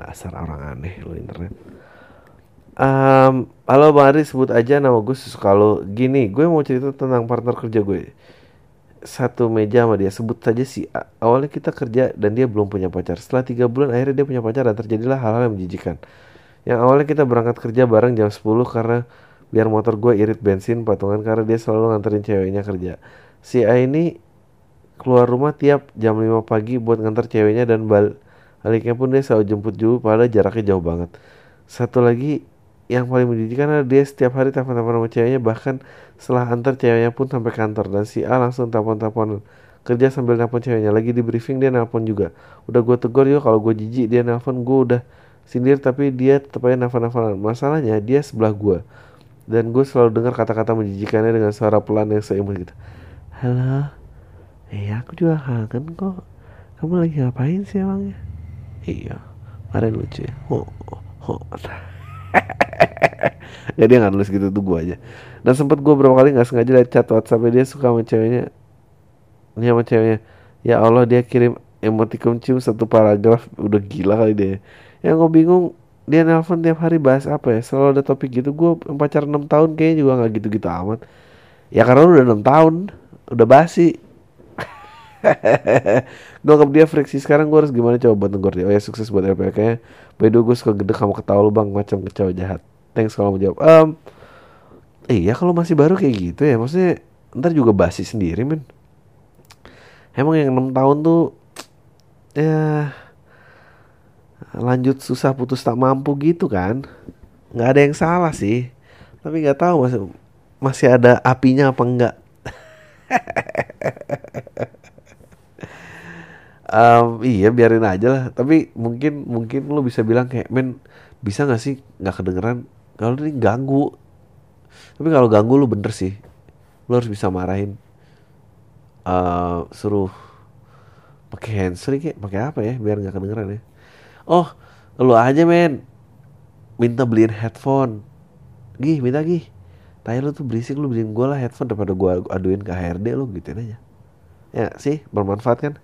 Dasar orang aneh lo internet. Um, halo bang Ari sebut aja nama gue lo gini gue mau cerita tentang partner kerja gue satu meja sama dia sebut saja si A. awalnya kita kerja dan dia belum punya pacar. Setelah tiga bulan akhirnya dia punya pacar dan terjadilah hal-hal yang menjijikan yang awalnya kita berangkat kerja bareng jam 10 karena biar motor gue irit bensin patungan karena dia selalu nganterin ceweknya kerja. Si A ini keluar rumah tiap jam 5 pagi buat nganter ceweknya dan baliknya pun dia selalu jemput juga padahal jaraknya jauh banget. Satu lagi yang paling menjadikan adalah dia setiap hari telepon-telepon sama ceweknya bahkan setelah antar ceweknya pun sampai kantor dan si A langsung telepon-telepon kerja sambil nelpon ceweknya lagi di briefing dia nelpon juga udah gue tegur yuk kalau gue jijik dia nelpon gue udah sendiri tapi dia tetap aja nafal-nafalan masalahnya dia sebelah gue dan gue selalu dengar kata-kata menjijikannya dengan suara pelan yang seimut gitu. Halo? Iya aku juga kangen kok. Kamu lagi ngapain sih emangnya? Iya kemarin lucu ya. Oh, oh. [laughs] ya dia nggak nulis gitu tuh gue aja. Dan sempet gue berapa kali nggak sengaja liat chat whatsapp dia suka sama ceweknya. Ini sama ceweknya. Ya Allah dia kirim emoticon cium satu paragraf. Udah gila kali dia yang gue bingung dia nelpon tiap hari bahas apa ya? Selalu ada topik gitu. Gue pacar 6 tahun kayaknya juga nggak gitu-gitu amat. Ya karena udah enam tahun udah basi. [laughs] Gue anggap dia friksi sekarang gue harus gimana coba buat negor dia? Oh ya sukses buat LPK nya by the way gue suka gede kamu ketawa lu bang. Macam kecewa jahat. Thanks kalau mau jawab. Um, iya kalau masih baru kayak gitu ya. Maksudnya ntar juga basi sendiri men. Emang yang enam tahun tuh ya lanjut susah putus tak mampu gitu kan? Nggak ada yang salah sih. Tapi nggak tahu masih masih ada apinya apa enggak um, [laughs] iya biarin aja lah. Tapi mungkin mungkin lo bisa bilang kayak men bisa nggak sih nggak kedengeran? Kalau ini ganggu. Tapi kalau ganggu lo bener sih. Lo harus bisa marahin. Uh, suruh pakai handsfree kayak pakai apa ya biar nggak kedengeran ya oh lu aja men. Minta beliin headphone. Gih minta gih. Tanya lu tuh berisik lu beliin gue lah headphone daripada gue aduin ke HRD lu gitu aja. Ya sih bermanfaat kan?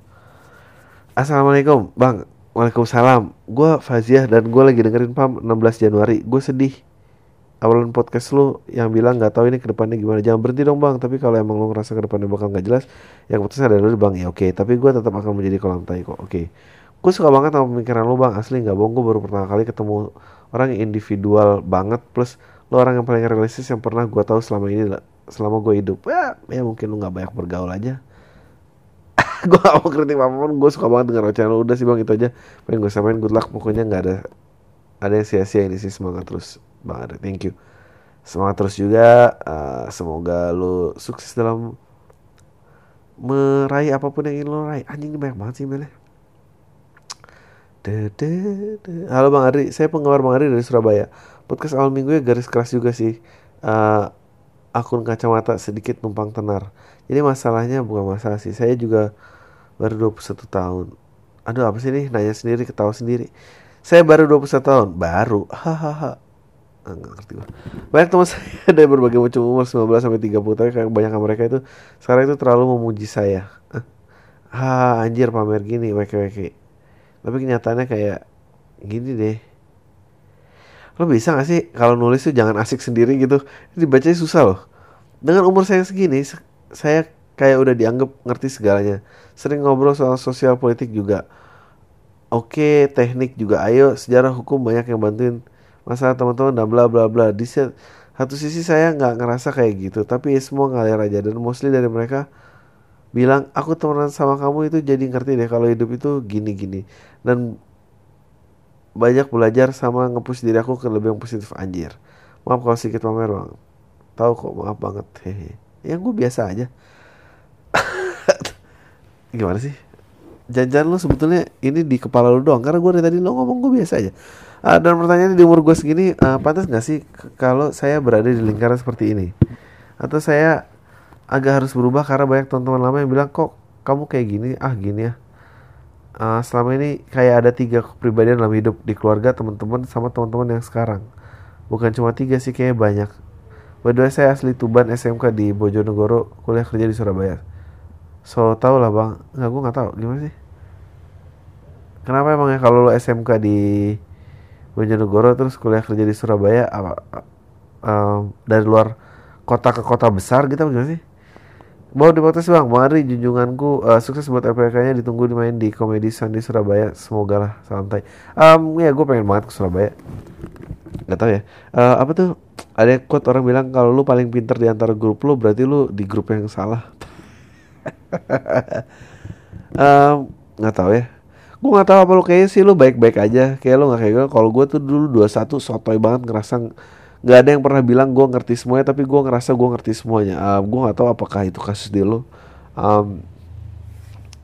Assalamualaikum bang. Waalaikumsalam. Gue Faziah dan gue lagi dengerin PAM 16 Januari. Gue sedih. Awalan podcast lu yang bilang gak tahu ini ke depannya gimana. Jangan berhenti dong bang. Tapi kalau emang lu ngerasa ke depannya bakal gak jelas Yang putusnya ada dulu bang. Ya oke. Okay. Tapi gue tetap akan menjadi kolam tai kok. Oke. okay gue suka banget sama pemikiran lo bang. Asli nggak bohong gue baru pertama kali ketemu orang yang individual banget plus lo orang yang paling realistis yang pernah gue tahu selama ini selama gue hidup. Ya ya mungkin lo nggak banyak bergaul aja. [laughs] Gue gak mau kritik apa pun gue suka banget dengan ocehan lo udah sih bang itu aja. Pengen gue samain good luck. Pokoknya nggak ada ada yang sia-sia ini sih. Semangat terus bang Ari thank you. Semangat terus juga. Uh, semoga lo sukses dalam meraih apa pun yang ingin lo raih. Anjing ini banyak banget sih Mele Halo Bang Ari, saya penggemar Bang Ari dari Surabaya. Podcast awal minggu ya garis keras juga sih. Uh, akun kacamata sedikit numpang tenar. Jadi masalahnya bukan masalah sih. Saya juga baru 21 tahun. Aduh apa sih nih nanya sendiri ketawa sendiri. Saya baru 21 tahun. Baru. Hahaha. Enggak ngerti gue. Banyak teman saya [laughs] dari berbagai macam umur 19 sampai 30 tapi kayak kebanyakan mereka itu sekarang itu terlalu memuji saya. Ha anjir pamer gini weke-weke tapi kenyataannya kayak gini deh. Lo bisa gak sih kalau nulis tuh jangan asik sendiri gitu? Dibacanya susah loh. Dengan umur saya segini saya kayak udah dianggap ngerti segalanya. Sering ngobrol soal sosial politik juga. Oke teknik juga. Ayo sejarah hukum banyak yang bantuin. Masalah teman-teman dan bla bla bla. Di satu sisi saya nggak ngerasa kayak gitu. Tapi ya semua ngalir aja. Dan mostly dari mereka bilang aku temenan sama kamu itu jadi ngerti deh kalau hidup itu gini-gini. Dan banyak belajar sama ngepush diri aku ke lebih yang positif anjir maaf kalau sedikit pamer bang. Tahu kok maaf banget. Hehe. Yang gue biasa aja. [laughs] Gimana sih? Jangan-jangan lo sebetulnya ini di kepala lo doang karena gue dari tadi lo ngomong gue biasa aja. Uh, dan pertanyaannya di umur gue segini uh, pantas gak sih kalau saya berada di lingkaran seperti ini? Atau saya agak harus berubah karena banyak teman-teman lama yang bilang kok kamu kayak gini? Ah gini ya. Uh, selama ini kayak ada tiga kepribadian dalam hidup di keluarga teman-teman sama teman-teman yang sekarang. Bukan cuma tiga sih kayak banyak. Berdua saya asli Tuban SMK di Bojonegoro kuliah kerja di Surabaya. So tau lah bang. Nggak gue nggak tahu gimana sih? Kenapa emang ya kalau lo SMK di Bojonegoro terus kuliah kerja di Surabaya apa uh, dari luar kota ke kota besar gitu gimana sih Mau di podcast bang, mari junjunganku uh, sukses buat LPK-nya ditunggu dimain di Komedi Sandi Surabaya. Semoga lah santai. Um, ya gue pengen banget ke Surabaya. Gak tau ya. Uh, apa tuh? Ada quote orang bilang kalau lu paling pinter di antara grup lu berarti lu di grup yang salah. [laughs] um, gak tau ya. Gue gak tau apa lu kayaknya sih lu baik-baik aja. Kayak lu gak kayak gue. Kalau gue tuh dulu 21 sotoy banget ngerasa nggak ada yang pernah bilang gue ngerti semuanya tapi gue ngerasa gue ngerti semuanya. Um, gue nggak tahu apakah itu kasus di lo. Um,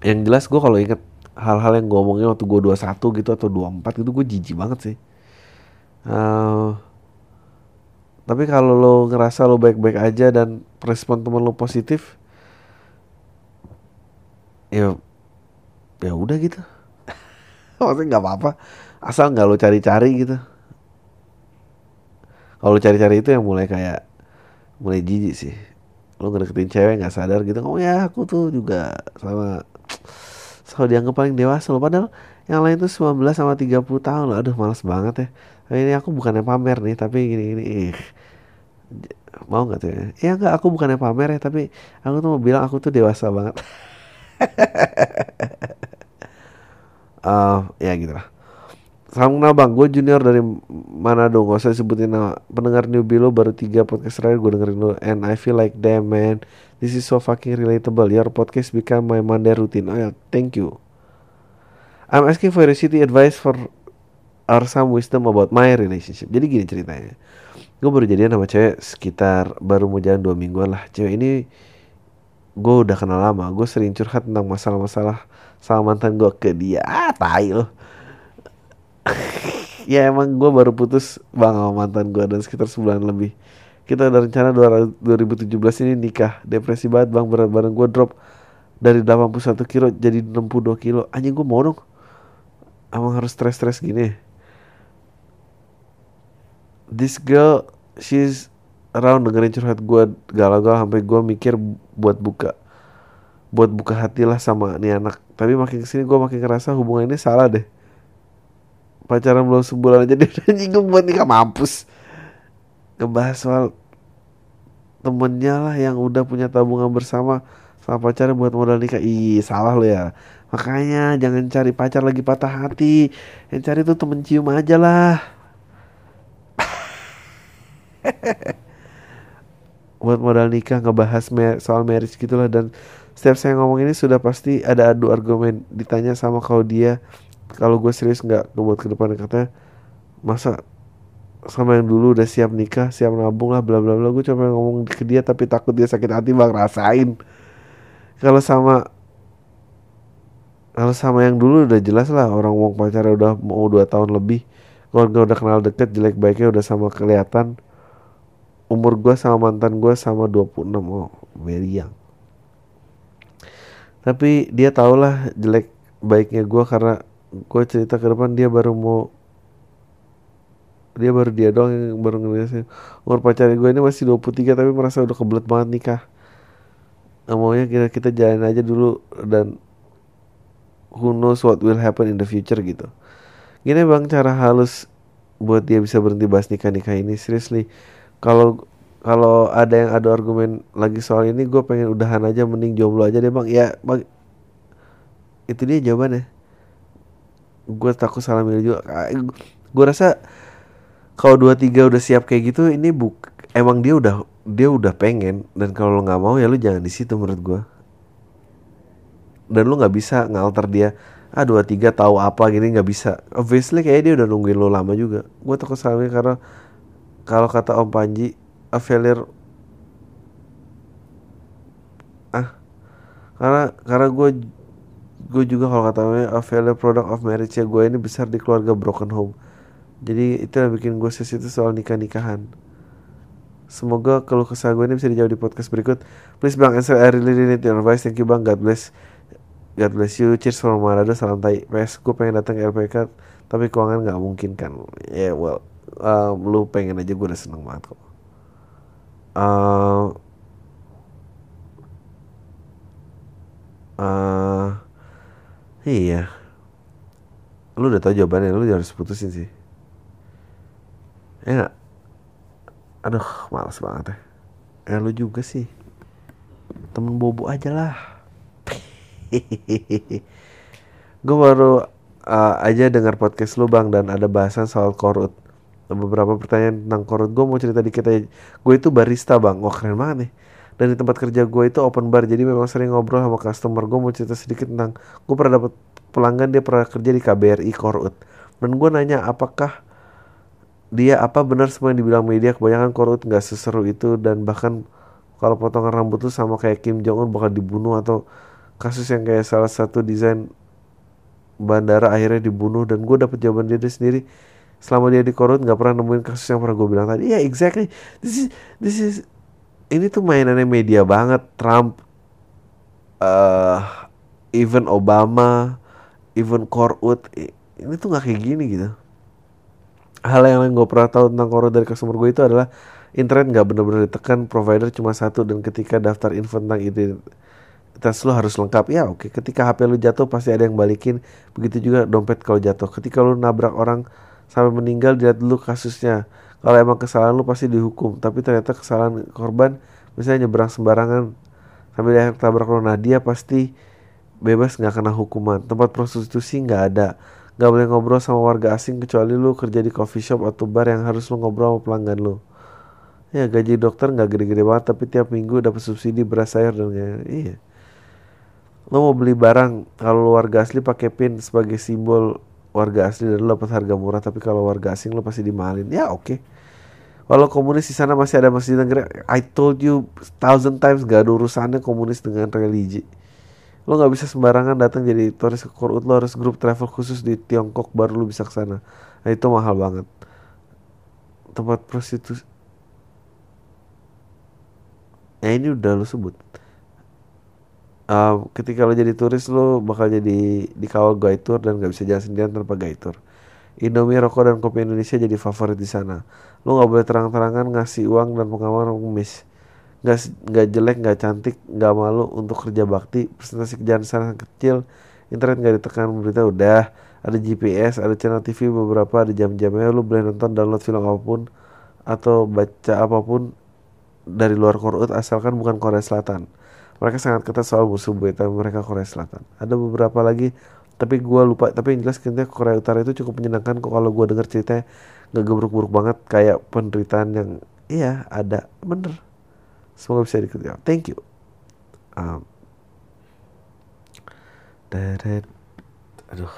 yang jelas gue kalau inget hal-hal yang gue omongin waktu gue 21 gitu atau 24 gitu gue jijik banget sih. Uh, tapi kalau lo ngerasa lo baik-baik aja dan respon temen lo positif ya ya udah gitu. [laughs] Maksudnya nggak apa-apa. Asal nggak lo cari-cari gitu kalau cari-cari itu yang mulai kayak mulai jijik sih. Lo ngedeketin cewek nggak sadar gitu oh ya aku tuh juga sama selalu dianggap paling dewasa lo padahal yang lain tuh 19 sama 30 tahun loh. Aduh males banget ya. Tapi ini aku bukannya pamer nih tapi gini gini. Ih. mau nggak tuh ya? ya nggak aku bukannya pamer ya tapi aku tuh mau bilang aku tuh dewasa banget. Uh, [laughs] ya gitu lah Salam kenal bang, gue junior dari Manado. Gak usah sebutin nama. Pendengar newbie lo baru tiga podcast terakhir gue dengerin lo. And I feel like damn man. This is so fucking relatable. Your podcast become my Monday routine. Oh ya, thank you. I'm asking for your city advice for Or some wisdom about my relationship. Jadi gini ceritanya. Gue baru jadian sama cewek sekitar Baru mau jalan dua mingguan lah. Cewek ini Gue udah kenal lama. Gue sering curhat tentang masalah-masalah Sama mantan gue ke dia. Ah tai loh ya emang gue baru putus bang sama mantan gue dan sekitar sebulan lebih. Kita ada rencana 2017 ini nikah. Depresi banget bang berat badan gue drop dari 81 kilo jadi 62 kilo. Anjing gue mau dong. Emang harus stres-stres gini. This girl she's around dengerin curhat gue galau-galau sampai gue mikir buat buka buat buka hati lah sama nih anak. Tapi makin ke sini gue makin ngerasa hubungan ini salah deh pacaran belum sebulan aja [laughs] dia udah nyinggung buat nikah mampus. Ngebahas soal temennya lah yang udah punya tabungan bersama sama pacarnya buat modal nikah. Ih salah lo ya. Makanya jangan cari pacar lagi patah hati. Yang cari tuh temen cium aja lah. [laughs] Buat modal nikah ngebahas mer soal marriage gitulah dan setiap saya ngomong ini sudah pasti ada adu argumen ditanya sama kau dia kalau gue serius nggak buat ke depan katanya masa sama yang dulu udah siap nikah siap nabung lah bla bla bla. Gue cuma ngomong ke dia tapi takut dia sakit hati bang rasain kalau sama kalau sama yang dulu udah jelas lah orang wong pacarnya udah mau dua tahun lebih kalau gue udah kenal deket jelek baiknya udah sama kelihatan umur gue sama mantan gue sama 26 oh very young. Tapi dia tau lah jelek baiknya gue karena gue cerita ke depan dia baru mau dia baru dia doang yang baru ngeliatin. Umur pacarnya gue ini masih 23 tapi merasa udah kebelet banget nikah. Nah, maunya kita kita jalan aja dulu dan who knows what will happen in the future gitu. Gini bang cara halus buat dia bisa berhenti bahas nikah nikah ini seriously. Kalau kalau ada yang ada argumen lagi soal ini gue pengen udahan aja mending jomblo aja deh bang. Ya bang. Itu dia jawabannya gue takut salah milih juga. Gue rasa kalau dua tiga udah siap kayak gitu ini buk emang dia udah dia udah pengen. Dan kalau lo nggak mau ya lu jangan di situ menurut gue dan lu nggak bisa ngalter dia ah dua tiga tahu apa gini nggak bisa. Obviously kayak dia udah nungguin lo lama juga. Gue takut salah karena kalau kata Om Panji a failure ah karena karena gue gue juga kalau kata a failure product of marriage ya gue ini besar di keluarga broken home. Jadi itu yang bikin gue sesi itu soal nikah nikahan semoga kalau kesal gue ini bisa dijawab di podcast berikut. Please bang answer I really need your advice. Thank you bang. God bless. God bless you. Cheers from Manado salam tai. PS gue pengen datang ke LPK tapi keuangan nggak mungkin kan? Ya yeah, well um, lu pengen aja gue udah seneng banget kok. Uh, uh, Iya. Lu udah tau jawabannya, lu harus putusin sih. Ya gak? Aduh, males banget ya. Ya lu juga sih. Temen bobo aja lah. [laughs] gue baru uh, aja dengar podcast lu bang dan ada bahasan soal korut. Beberapa pertanyaan tentang korut. Gue mau cerita dikit aja. Gue itu barista bang. Wah keren banget nih dan di tempat kerja gue itu open bar jadi memang sering ngobrol sama customer. Gue mau cerita sedikit tentang gue pernah dapat pelanggan dia pernah kerja di KBRI Korut dan gue nanya apakah dia apa benar semua yang dibilang media? Kebanyakan Korut nggak seseru itu dan bahkan kalau potongan rambut tuh sama kayak Kim Jong Un bakal dibunuh atau kasus yang kayak salah satu desain bandara akhirnya dibunuh? Dan gue dapet jawaban dia sendiri selama dia di korut nggak pernah nemuin kasus yang pernah gue bilang tadi. Ya yeah, exactly. This is this is ini tuh mainannya media banget. Trump uh, even Obama even Korut ini tuh nggak kayak gini gitu. Hal yang gue pernah tahu tentang Korut dari customer gue itu adalah internet nggak bener-bener ditekan provider cuma satu dan ketika daftar info tentang identitas lo harus lengkap. Ya oke ketika HP lu jatuh pasti ada yang balikin. Begitu juga dompet kalau jatuh. Ketika lu nabrak orang sampai meninggal dilihat dulu kasusnya kalau emang kesalahan lu pasti dihukum. Tapi ternyata kesalahan korban misalnya nyebrang sembarangan sampai dia tabrak nah dia pasti bebas nggak kena hukuman. Tempat prostitusi nggak ada. Nggak boleh ngobrol sama warga asing kecuali lu kerja di coffee shop atau bar yang harus lu ngobrol sama pelanggan lu. Ya gaji dokter nggak gede-gede banget tapi tiap minggu dapat subsidi beras air dan kayak iya. Lo mau beli barang kalau warga asli pakai pin sebagai simbol warga asli dan lo dapat harga murah tapi kalau warga asing lo pasti dimalin ya oke okay. Walau komunis di sana masih ada masjid negeri, I told you thousand times gak ada urusannya komunis dengan religi. Lo nggak bisa sembarangan datang jadi turis ke Korut, lo harus grup travel khusus di Tiongkok baru lo bisa ke sana. Nah, itu mahal banget. Tempat prostitusi. Ya ini udah lo sebut uh, ketika lo jadi turis lo bakal jadi dikawal guide tour dan gak bisa jalan sendirian tanpa guide tour. Indomie, rokok, dan kopi Indonesia jadi favorit di sana. Lo nggak boleh terang-terangan ngasih uang dan pengamanan pengemis. Nggak nggak jelek, nggak cantik, nggak malu untuk kerja bakti. Presentasi kerjaan sana kecil, internet nggak ditekan berita udah. Ada GPS, ada channel TV beberapa, ada jam-jamnya. Lo boleh nonton, download film apa pun atau baca apa pun dari luar Korut asalkan bukan Korea Selatan mereka sangat ketat soal musuh buyutan mereka Korea Selatan. Ada beberapa lagi tapi gue lupa. Tapi yang jelas kita Korea Utara itu cukup menyenangkan kok kalau gue denger ceritanya. Nggak gebruk-gebruk banget kayak penderitaan yang iya ada. Bener. Semoga bisa dikerja thank you. Um, Deret. aduh.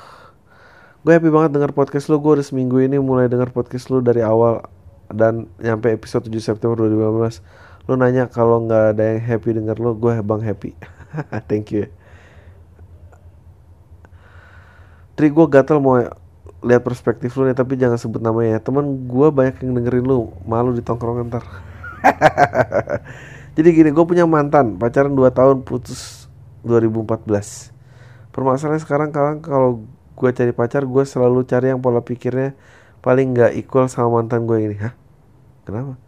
Gue happy banget denger podcast lo gue udah seminggu ini mulai denger podcast lo dari awal dan nyampe episode 7 September 2015 lu nanya kalau nggak ada yang happy denger lu gue bang happy. [laughs] Thank you. Tri gue gatel mau lihat perspektif lu nih tapi jangan sebut namanya ya. Teman gue banyak yang dengerin lu malu di tongkrongan ntar. [laughs] Jadi gini gue punya mantan pacaran 2 tahun putus 2014 permasalahannya sekarang kalau kalau gue cari pacar gue selalu cari yang pola pikirnya paling nggak equal sama mantan gue ini. Hah? Kenapa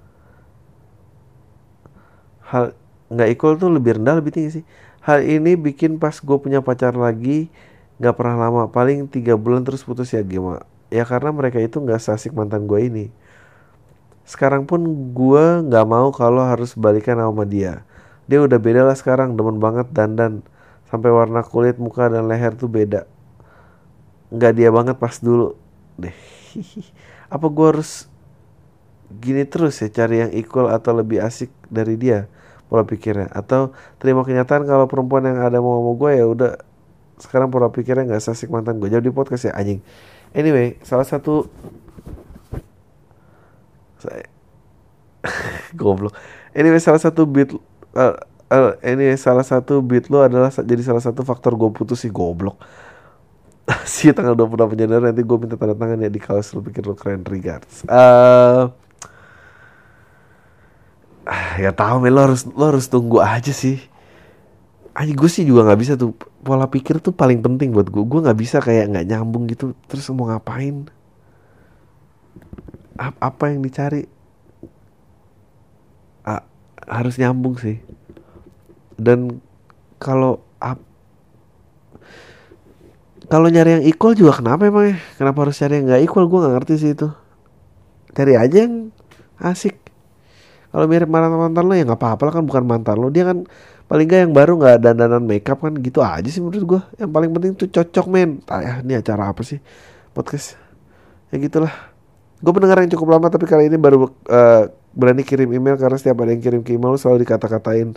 hal nggak equal tuh lebih rendah lebih tinggi sih. Hal ini bikin pas gue punya pacar lagi nggak pernah lama paling tiga bulan terus putus ya gimana ya karena mereka itu nggak sasik mantan gue ini. Sekarang pun gue nggak mau kalau harus balikan sama dia. Dia udah beda lah sekarang demen banget dandan. Sampai warna kulit muka dan leher tuh beda. Nggak dia banget pas dulu. Deh apa gue harus gini terus ya cari yang equal atau lebih asik dari dia pola pikirnya. Atau terima kenyataan kalau perempuan yang ada mau mau gue ya udah sekarang pola pikirnya nggak sasik mantan gue jadi podcast ya anjing. Anyway salah satu saya [laughs] goblok. Anyway salah satu beat uh, uh, anyway salah satu beat lo adalah jadi salah satu faktor gue putus sih goblok. [laughs] Sih tanggal 28 Januari nanti gue minta tanda tangan ya di kaos lo pikir lo keren regards. Uh, ya tahu men lo harus lo harus tunggu aja sih. Aja gue sih juga nggak bisa tuh. Pola pikir tuh paling penting buat gue gue nggak bisa kayak nggak nyambung gitu. Terus mau ngapain? A apa yang dicari? A harus nyambung sih. Dan kalau kalau nyari yang equal juga kenapa emang ya? Kenapa harus cari yang nggak equal? Gue nggak ngerti sih itu. Cari aja yang asik kalau mirip mantan mantan lo ya nggak apa-apa lah kan bukan mantan lo. Dia kan paling gak yang baru nggak dandanan makeup kan gitu aja sih menurut gue yang paling penting tuh cocok men. Ah, ya, ini acara apa sih? Podcast. Ya gitulah. Gue pendengar yang cukup lama tapi kali ini baru uh, berani kirim email karena setiap ada yang kirim ke email selalu dikata-katain.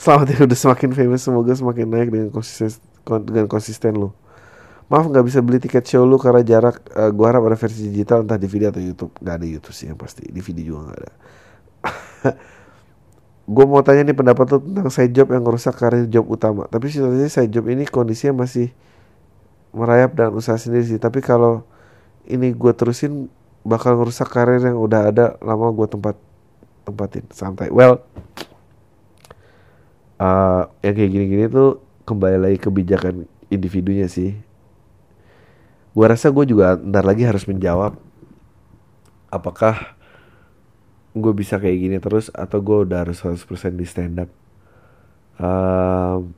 Selamat ya udah semakin famous. Semoga semakin naik dengan konsisten dengan konsisten lo. Maaf nggak bisa beli tiket show lu karena jarak uh, gue harap ada versi digital entah DVD atau YouTube. Nggak ada YouTube sih yang pasti. DVD juga nggak ada [laughs] gue mau tanya nih pendapat lo tentang side job yang merusak karir job utama. Tapi situasinya side job ini kondisinya masih merayap dan usaha sendiri sih. Tapi kalau ini gue terusin bakal ngerusak karir yang udah ada lama gue tempat tempatin santai well uh, yang kayak gini-gini tuh kembali lagi kebijakan individunya sih gue rasa gue juga ntar lagi harus menjawab apakah gue bisa kayak gini terus atau gue udah harus 100% di stand up um,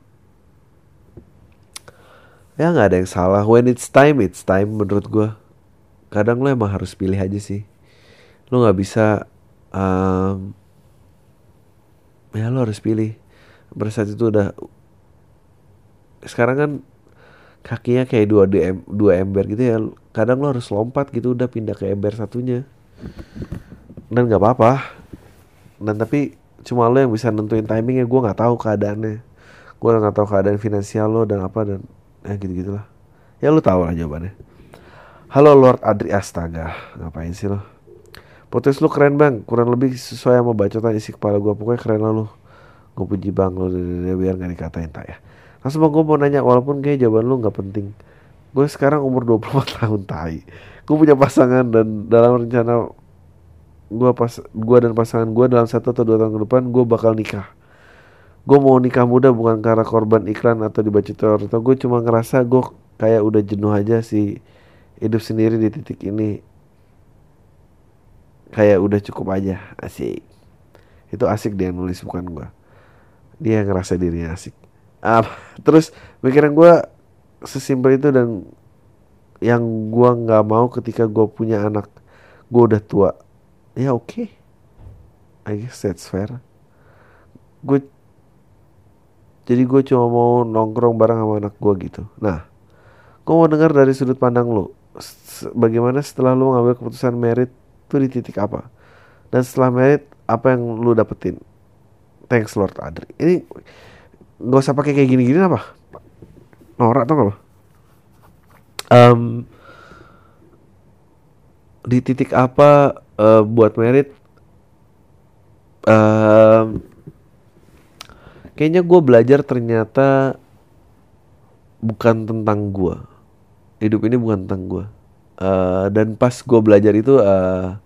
ya nggak ada yang salah. When it's time it's time menurut gue kadang lo emang harus pilih aja sih. Lo nggak bisa um, ya lo harus pilih. Pada itu udah sekarang kan kakinya kayak dua dua ember gitu ya. Kadang lo harus lompat gitu udah pindah ke ember satunya dan nggak apa-apa. Dan tapi cuma lo yang bisa nentuin timingnya gue nggak tahu keadaannya. Gue nggak tahu keadaan finansial lo dan apa dan ya gitu gitulah ya lo tahu lah jawabannya. Halo Lord Adri Astaga ngapain sih lo? Potes lu keren bang kurang lebih sesuai sama bacotan isi kepala gue pokoknya keren lah lo. Gue puji bang lo biar gak dikatain tak ya. Langsung gue mau nanya walaupun kayak jawaban lu nggak penting. Gue sekarang umur 24 [laughs] tahun tai. Gue punya pasangan dan dalam rencana gue pas gue dan pasangan gue dalam satu atau dua tahun ke depan gue bakal nikah. Gue mau nikah muda bukan karena korban iklan atau dibaca teror. Atau gue cuma ngerasa gue kayak udah jenuh aja sih hidup sendiri di titik ini. Kayak udah cukup aja asik. Itu asik dia nulis bukan gue dia ngerasa dirinya asik. Ah, terus pikiran gue sesimpel itu dan yang gue nggak mau ketika gue punya anak gue udah tua ya oke okay. I guess that's fair gue jadi gue cuma mau nongkrong bareng sama anak gue gitu. Nah gue mau dengar dari sudut pandang lo bagaimana setelah lo ngambil keputusan merit tuh di titik apa? Dan setelah merit apa yang lo dapetin? Thanks Lord Adri ini gak usah pakai kayak gini-gini apa? Norak tau gak lo um, di titik apa uh, buat merit? Uh, kayaknya gue belajar ternyata bukan tentang gue hidup ini bukan tentang gue uh, dan pas gue belajar itu uh,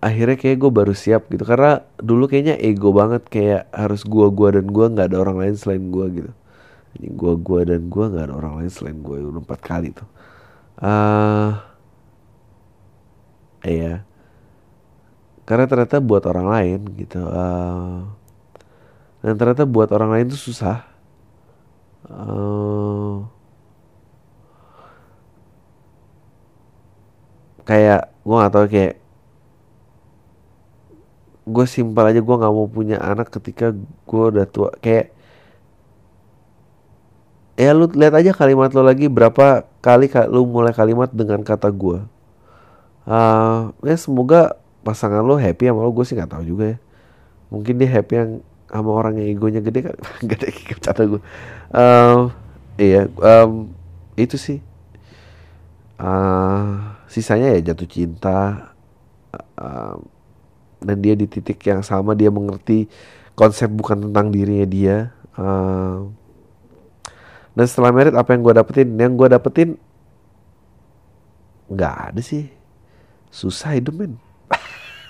akhirnya kayak gue baru siap gitu. Karena dulu kayaknya ego banget kayak harus gue gue dan gue nggak ada orang lain selain gue gitu. Gue gue dan gue nggak ada orang lain selain gue udah empat kali tuh. Uh, iya. Karena ternyata buat orang lain gitu uh, dan ternyata buat orang lain itu susah. Uh, kayak gue gak tau kayak gue simpel aja gue nggak mau punya anak ketika gue udah tua. Kayak ya lu lihat aja kalimat lo lagi berapa kali lu mulai kalimat dengan kata gue uh, ya semoga pasangan lo happy sama lo. Gue sih nggak tahu juga ya. Mungkin dia happy yang sama orang yang egonya gede kan? [laughs] Gede kata gue um, iya um, itu sih. Uh, sisanya ya jatuh cinta. Uh, dan dia di titik yang sama dia mengerti konsep bukan tentang dirinya dia. Uh, dan setelah merit apa yang gue dapetin? Yang gue dapetin nggak ada sih susah hidup men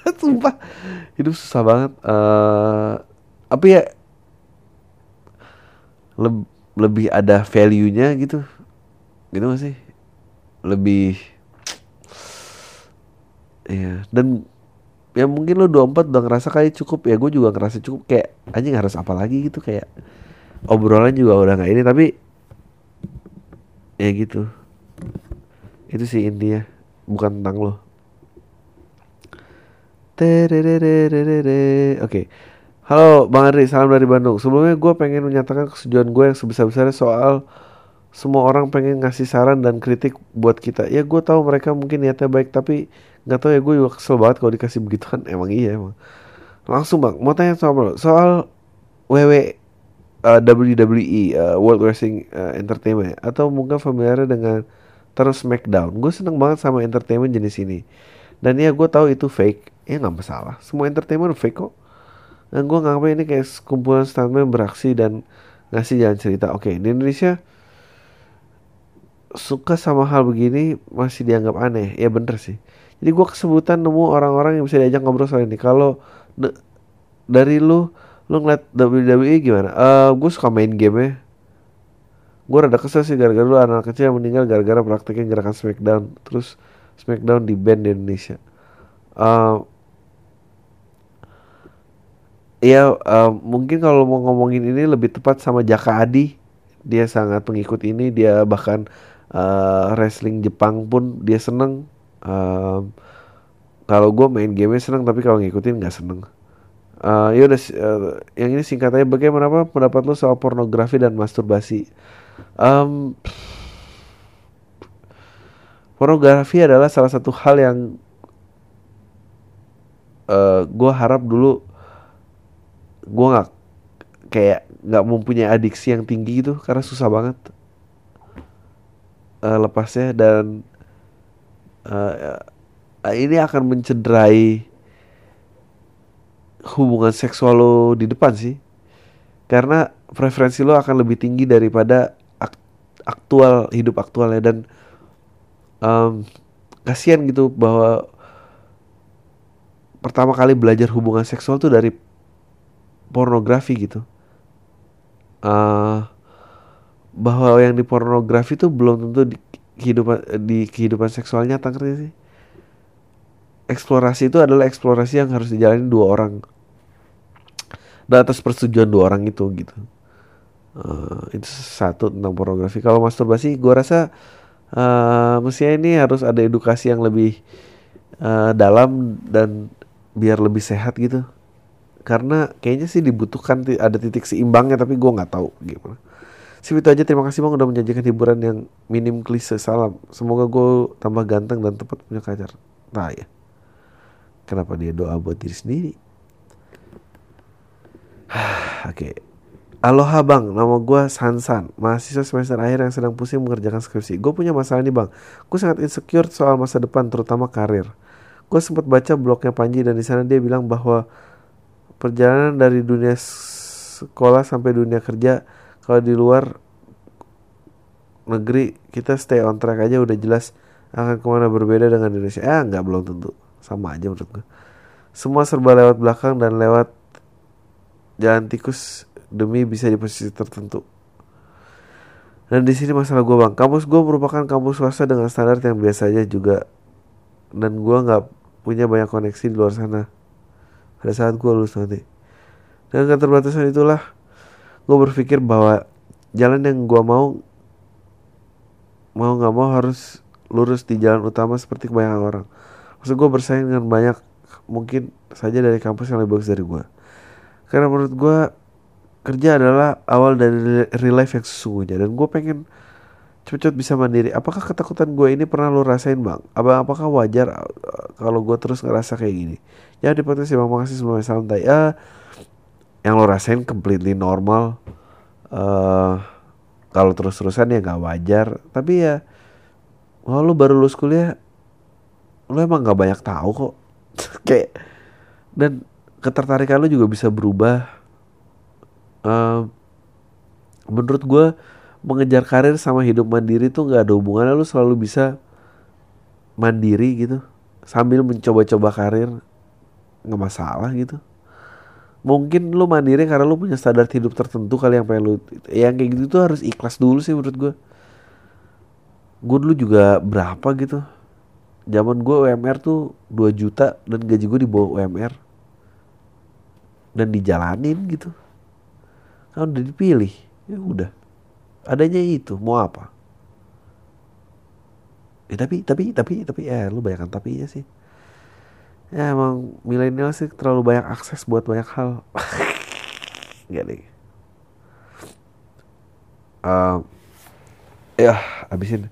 [laughs] sumpah. Hidup susah banget. Uh, apa ya? Le lebih ada value nya gitu. Gitu gak sih? Lebih [tsk] ya dan ya mungkin lo 24 udah ngerasa kayak cukup. Ya gue juga ngerasa cukup. Kayak aja harus apa lagi gitu. Kayak obrolan juga udah nggak ini. Tapi ya gitu. Itu sih intinya. Bukan tentang lo Oke. Okay. Halo Bang Andri, salam dari Bandung. Sebelumnya gue pengen menyatakan kesetujuan gue yang sebesar-besarnya soal semua orang pengen ngasih saran dan kritik buat kita. Ya gue tahu mereka mungkin niatnya baik, tapi nggak tahu ya gue juga kesel banget kalau dikasih begitu kan. Emang iya emang. Langsung bang, mau tanya soal soal WW uh, WWE uh, World Wrestling uh, Entertainment atau mungkin familiar dengan terus SmackDown. Gue seneng banget sama entertainment jenis ini. Dan ya gue tahu itu fake ya nggak masalah. Semua entertainment fake kok. Dan gue nganggap ini kayak kumpulan stuntman beraksi dan ngasih jalan cerita. Oke di Indonesia suka sama hal begini masih dianggap aneh. Ya bener sih. Jadi gue kesebutan nemu orang-orang yang bisa diajak ngobrol soal ini. Kalau dari lu lu ngeliat WWE gimana? Uh, gue suka main game ya gue rada kesel sih gara-gara lu anak kecil yang meninggal gara-gara praktekin gerakan Smackdown terus Smackdown di band di Indonesia. Uh, ya uh, mungkin kalau mau ngomongin ini lebih tepat sama Jaka Adi. Dia sangat pengikut ini. Dia bahkan uh, wrestling Jepang pun dia seneng. Uh, kalau gue main game seneng tapi kalau ngikutin nggak seneng. Uh, ya uh, yang ini singkatannya bagaimana apa pendapat lo soal pornografi dan masturbasi? Um, pornografi adalah salah satu hal yang uh, gue harap dulu gue nggak kayak nggak mempunyai adiksi yang tinggi gitu karena susah banget uh, lepasnya. Dan uh, ini akan mencederai hubungan seksual lo di depan sih. Karena preferensi lo akan lebih tinggi daripada aktual hidup aktualnya. Dan um, kasihan gitu bahwa pertama kali belajar hubungan seksual tuh dari pornografi gitu. Uh, bahwa yang di pornografi tuh belum tentu di kehidupan di kehidupan seksual nyata sih? Eksplorasi itu adalah eksplorasi yang harus dijalani dua orang. Dan atas persetujuan dua orang itu gitu. Uh, itu satu tentang pornografi. Kalau masturbasi gue rasa uh, mestinya ini harus ada edukasi yang lebih uh, dalam dan biar lebih sehat gitu karena kayaknya sih dibutuhkan ada titik seimbangnya tapi gue nggak tahu gimana. Sih itu aja. Terima kasih bang udah menjanjikan hiburan yang minim klise. Salam. Semoga gue tambah ganteng dan tepat punya pacar. Nah ya kenapa dia doa buat diri sendiri? [sighs] Oke. Okay. Aloha bang, nama gue Sansan, mahasiswa semester akhir yang sedang pusing mengerjakan skripsi. Gue punya masalah nih bang, gue sangat insecure soal masa depan, terutama karir. Gue sempat baca blognya Panji dan di sana dia bilang bahwa perjalanan dari dunia sekolah sampai dunia kerja, kalau di luar negeri kita stay on track aja udah jelas akan ke mana berbeda dengan Indonesia. Eh nggak belum tentu, sama aja menurut gue. Semua serba lewat belakang dan lewat jalan tikus demi bisa di posisi tertentu. Dan di sini masalah gue bang, kampus gue merupakan kampus swasta dengan standar yang biasa aja juga, dan gue nggak punya banyak koneksi di luar sana. Pada saat gue lulus nanti. Dan keterbatasan itulah, gue berpikir bahwa jalan yang gue mau, mau nggak mau harus lurus di jalan utama seperti kebanyakan orang. Maksud gue bersaing dengan banyak mungkin saja dari kampus yang lebih bagus dari gue. Karena menurut gue kerja adalah awal dari real life yang sesungguhnya dan gue pengen cepet-cepet bisa mandiri apakah ketakutan gue ini pernah lo rasain bang apa apakah wajar uh, kalau gue terus ngerasa kayak gini ya di potensi bang makasih sebelumnya santai. Ya yang lo rasain completely normal uh, kalau terus-terusan ya nggak wajar. Tapi ya kalau lo baru lulus kuliah lo emang nggak banyak tahu kok. [laughs] Kayak dan ketertarikan lo juga bisa berubah. Uh, menurut gue mengejar karir sama hidup mandiri tuh nggak ada hubungannya. Lu selalu bisa mandiri gitu sambil mencoba-coba karir nggak masalah gitu. Mungkin lu mandiri karena lu punya standar hidup tertentu kali yang pengen lu yang kayak gitu tuh harus ikhlas dulu sih menurut gue gue dulu juga berapa gitu. Zaman gue UMR tuh 2 juta dan gaji gue di bawah UMR dan dijalanin gitu. Kan udah dipilih ya udah. Adanya itu mau apa? Ya, tapi tapi tapi tapi ya lu bayangkan tapi ya sih ya emang milenial sih terlalu banyak akses buat banyak hal [laughs] Gak deh uh, ya abisin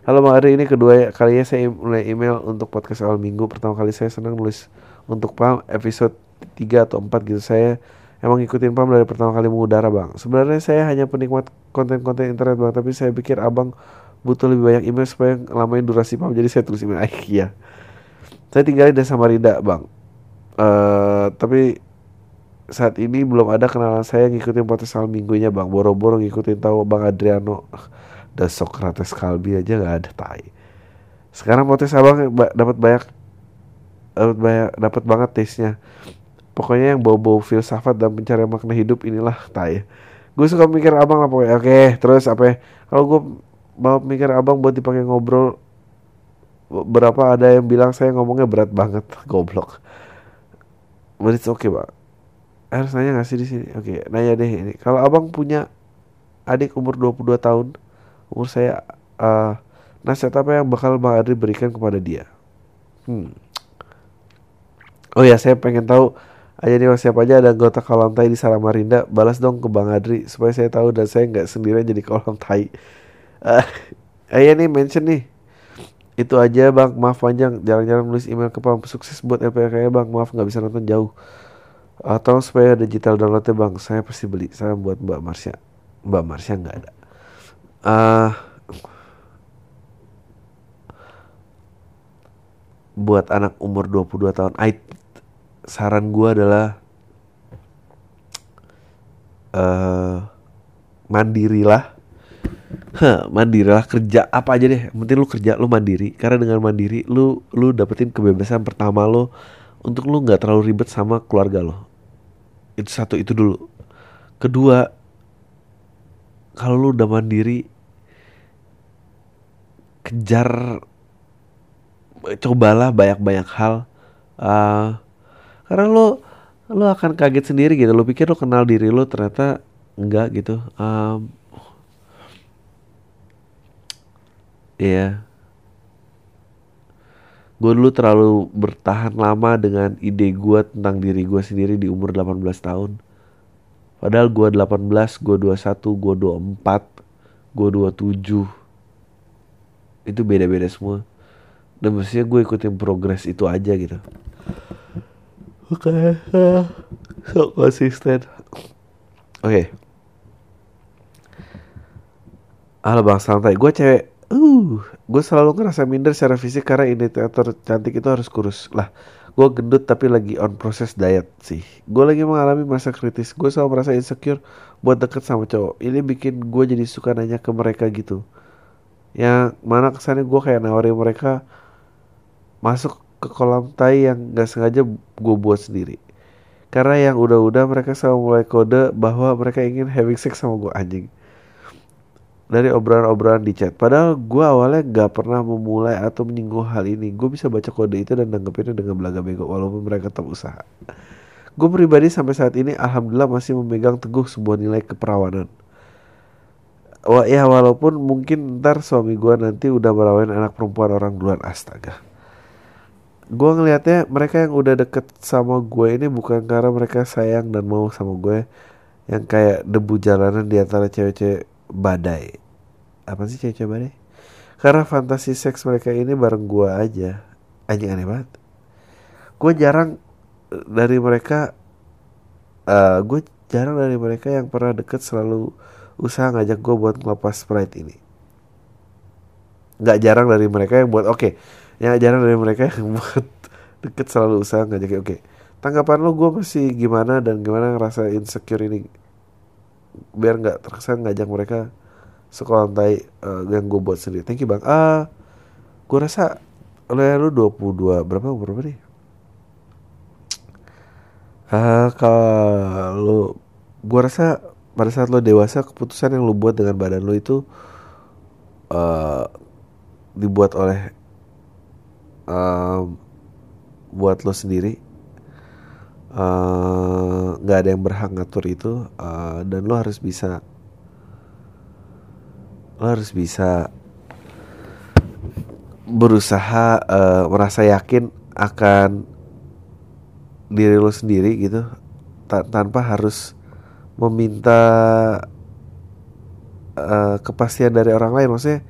Halo Bang Ari, ini kedua kalinya saya mulai email untuk podcast awal minggu. Pertama kali saya senang nulis untuk Pam episode 3 atau 4 gitu. Saya emang ngikutin Pam dari pertama kali mengudara bang. Sebenarnya saya hanya penikmat konten-konten internet bang, tapi saya pikir abang butuh lebih banyak email supaya ngelamain durasi Pam. Jadi saya tulis email. [laughs] Iya. Saya tinggal di Samarinda bang. Uh, tapi saat ini belum ada kenalan saya ngikutin podcast al minggunya bang. Boro-boro ngikutin tahu bang Adriano. Dan Socrates Kalbi aja nggak ada tai. Sekarang podcast abang dapat banyak dapat banyak dapat banget taste nya pokoknya yang bau-bau filsafat dan pencarian makna hidup inilah tai gue suka mikir abang lah pokoknya oke terus apa ya kalau gue mau mikir abang buat dipakai ngobrol berapa ada yang bilang saya ngomongnya berat banget [laughs] goblok. But it's okay bang harus nanya gak sih di sini? Oke nanya deh ini. Kalau abang punya adik umur 22 tahun umur saya uh, nasihat apa yang bakal bang Adri berikan kepada dia? Hmm. oh ya saya pengen tahu. Aja nih siapa aja ada anggota kolam tai di Samarinda? Balas dong ke Bang Adri supaya saya tahu dan saya nggak sendirian jadi kolam tai. [laughs] Uh, ayah nih mention nih itu aja bang. Maaf panjang. Jarang-jarang nulis email ke pam. Sukses buat LPK ya bang. Maaf nggak bisa nonton jauh. Atau uh, supaya digital downloadnya bang. Saya pasti beli. Saya buat Mbak Marsha. Mbak Marsha nggak ada. Uh, buat anak umur 22 tahun. I saran gue adalah uh, mandirilah Huh, mandirilah kerja apa aja deh. Penting lu kerja lu mandiri. Karena dengan mandiri lu lu dapetin kebebasan pertama lo untuk lu nggak terlalu ribet sama keluarga lo itu satu itu dulu. Kedua kalau lu udah mandiri kejar cobalah banyak-banyak hal. Uh, karena lo lo akan kaget sendiri gitu. Lo pikir lo kenal diri lo ternyata enggak gitu. Um, Iya. Yeah. Gue dulu terlalu bertahan lama dengan ide gue tentang diri gue sendiri di umur 18 tahun. Padahal gue 18, gue 21, gue 24, gue 27. Itu beda-beda semua. Dan mestinya gue ikutin progres itu aja gitu. Oke, okay. so konsisten. Oke. Okay. Halo bang santai, gue cewek. Uh, gue selalu ngerasa minder secara fisik karena indikator cantik itu harus kurus. Lah, gue gendut tapi lagi on proses diet sih. Gue lagi mengalami masa kritis. Gue selalu merasa insecure buat deket sama cowok. Ini bikin gue jadi suka nanya ke mereka gitu. Yang mana kesannya gue kayak nawarin mereka masuk ke kolam tai yang gak sengaja gue buat sendiri. Karena yang udah-udah mereka selalu mulai kode bahwa mereka ingin having sex sama gue anjing. Dari obrolan-obrolan di chat. Padahal gue awalnya gak pernah memulai atau menyinggung hal ini. Gue bisa baca kode itu dan nanggepinnya dengan belaga bego walaupun mereka tetap usaha. Gue pribadi sampai saat ini alhamdulillah masih memegang teguh sebuah nilai keperawanan. Wah, ya walaupun mungkin ntar suami gue nanti udah merawat anak perempuan orang duluan astaga gue ngelihatnya mereka yang udah deket sama gue ini bukan karena mereka sayang dan mau sama gue yang kayak debu jalanan di antara cewek-cewek badai. Apa sih cewek-cewek badai? Karena fantasi seks mereka ini bareng gue aja. Anjing aneh banget. Gue jarang eh, dari mereka uh, gue jarang dari mereka yang pernah deket selalu usaha ngajak gue buat ngelepas sprite ini. Nggak jarang dari mereka yang buat oke. Okay, yang jarang dari mereka yang [laughs] buat deket selalu usaha ngajak oke. Okay. tanggapan lo gue masih gimana dan gimana ngerasa insecure ini biar nggak terkesan ngajak mereka sekolah tai uh, yang gue buat sendiri. Thank you bang. Ah uh, gue rasa lo ya lu 22 berapa umur berapa nih ah uh, kalau gue rasa pada saat lo dewasa keputusan yang lo buat dengan badan lo itu uh, dibuat oleh um, buat lo sendiri eh, nggak uh, ada yang berhak ngatur itu uh, dan lo harus bisa lo harus bisa berusaha uh, merasa yakin akan diri lo sendiri gitu ta tanpa harus meminta uh, kepastian dari orang lain. Maksudnya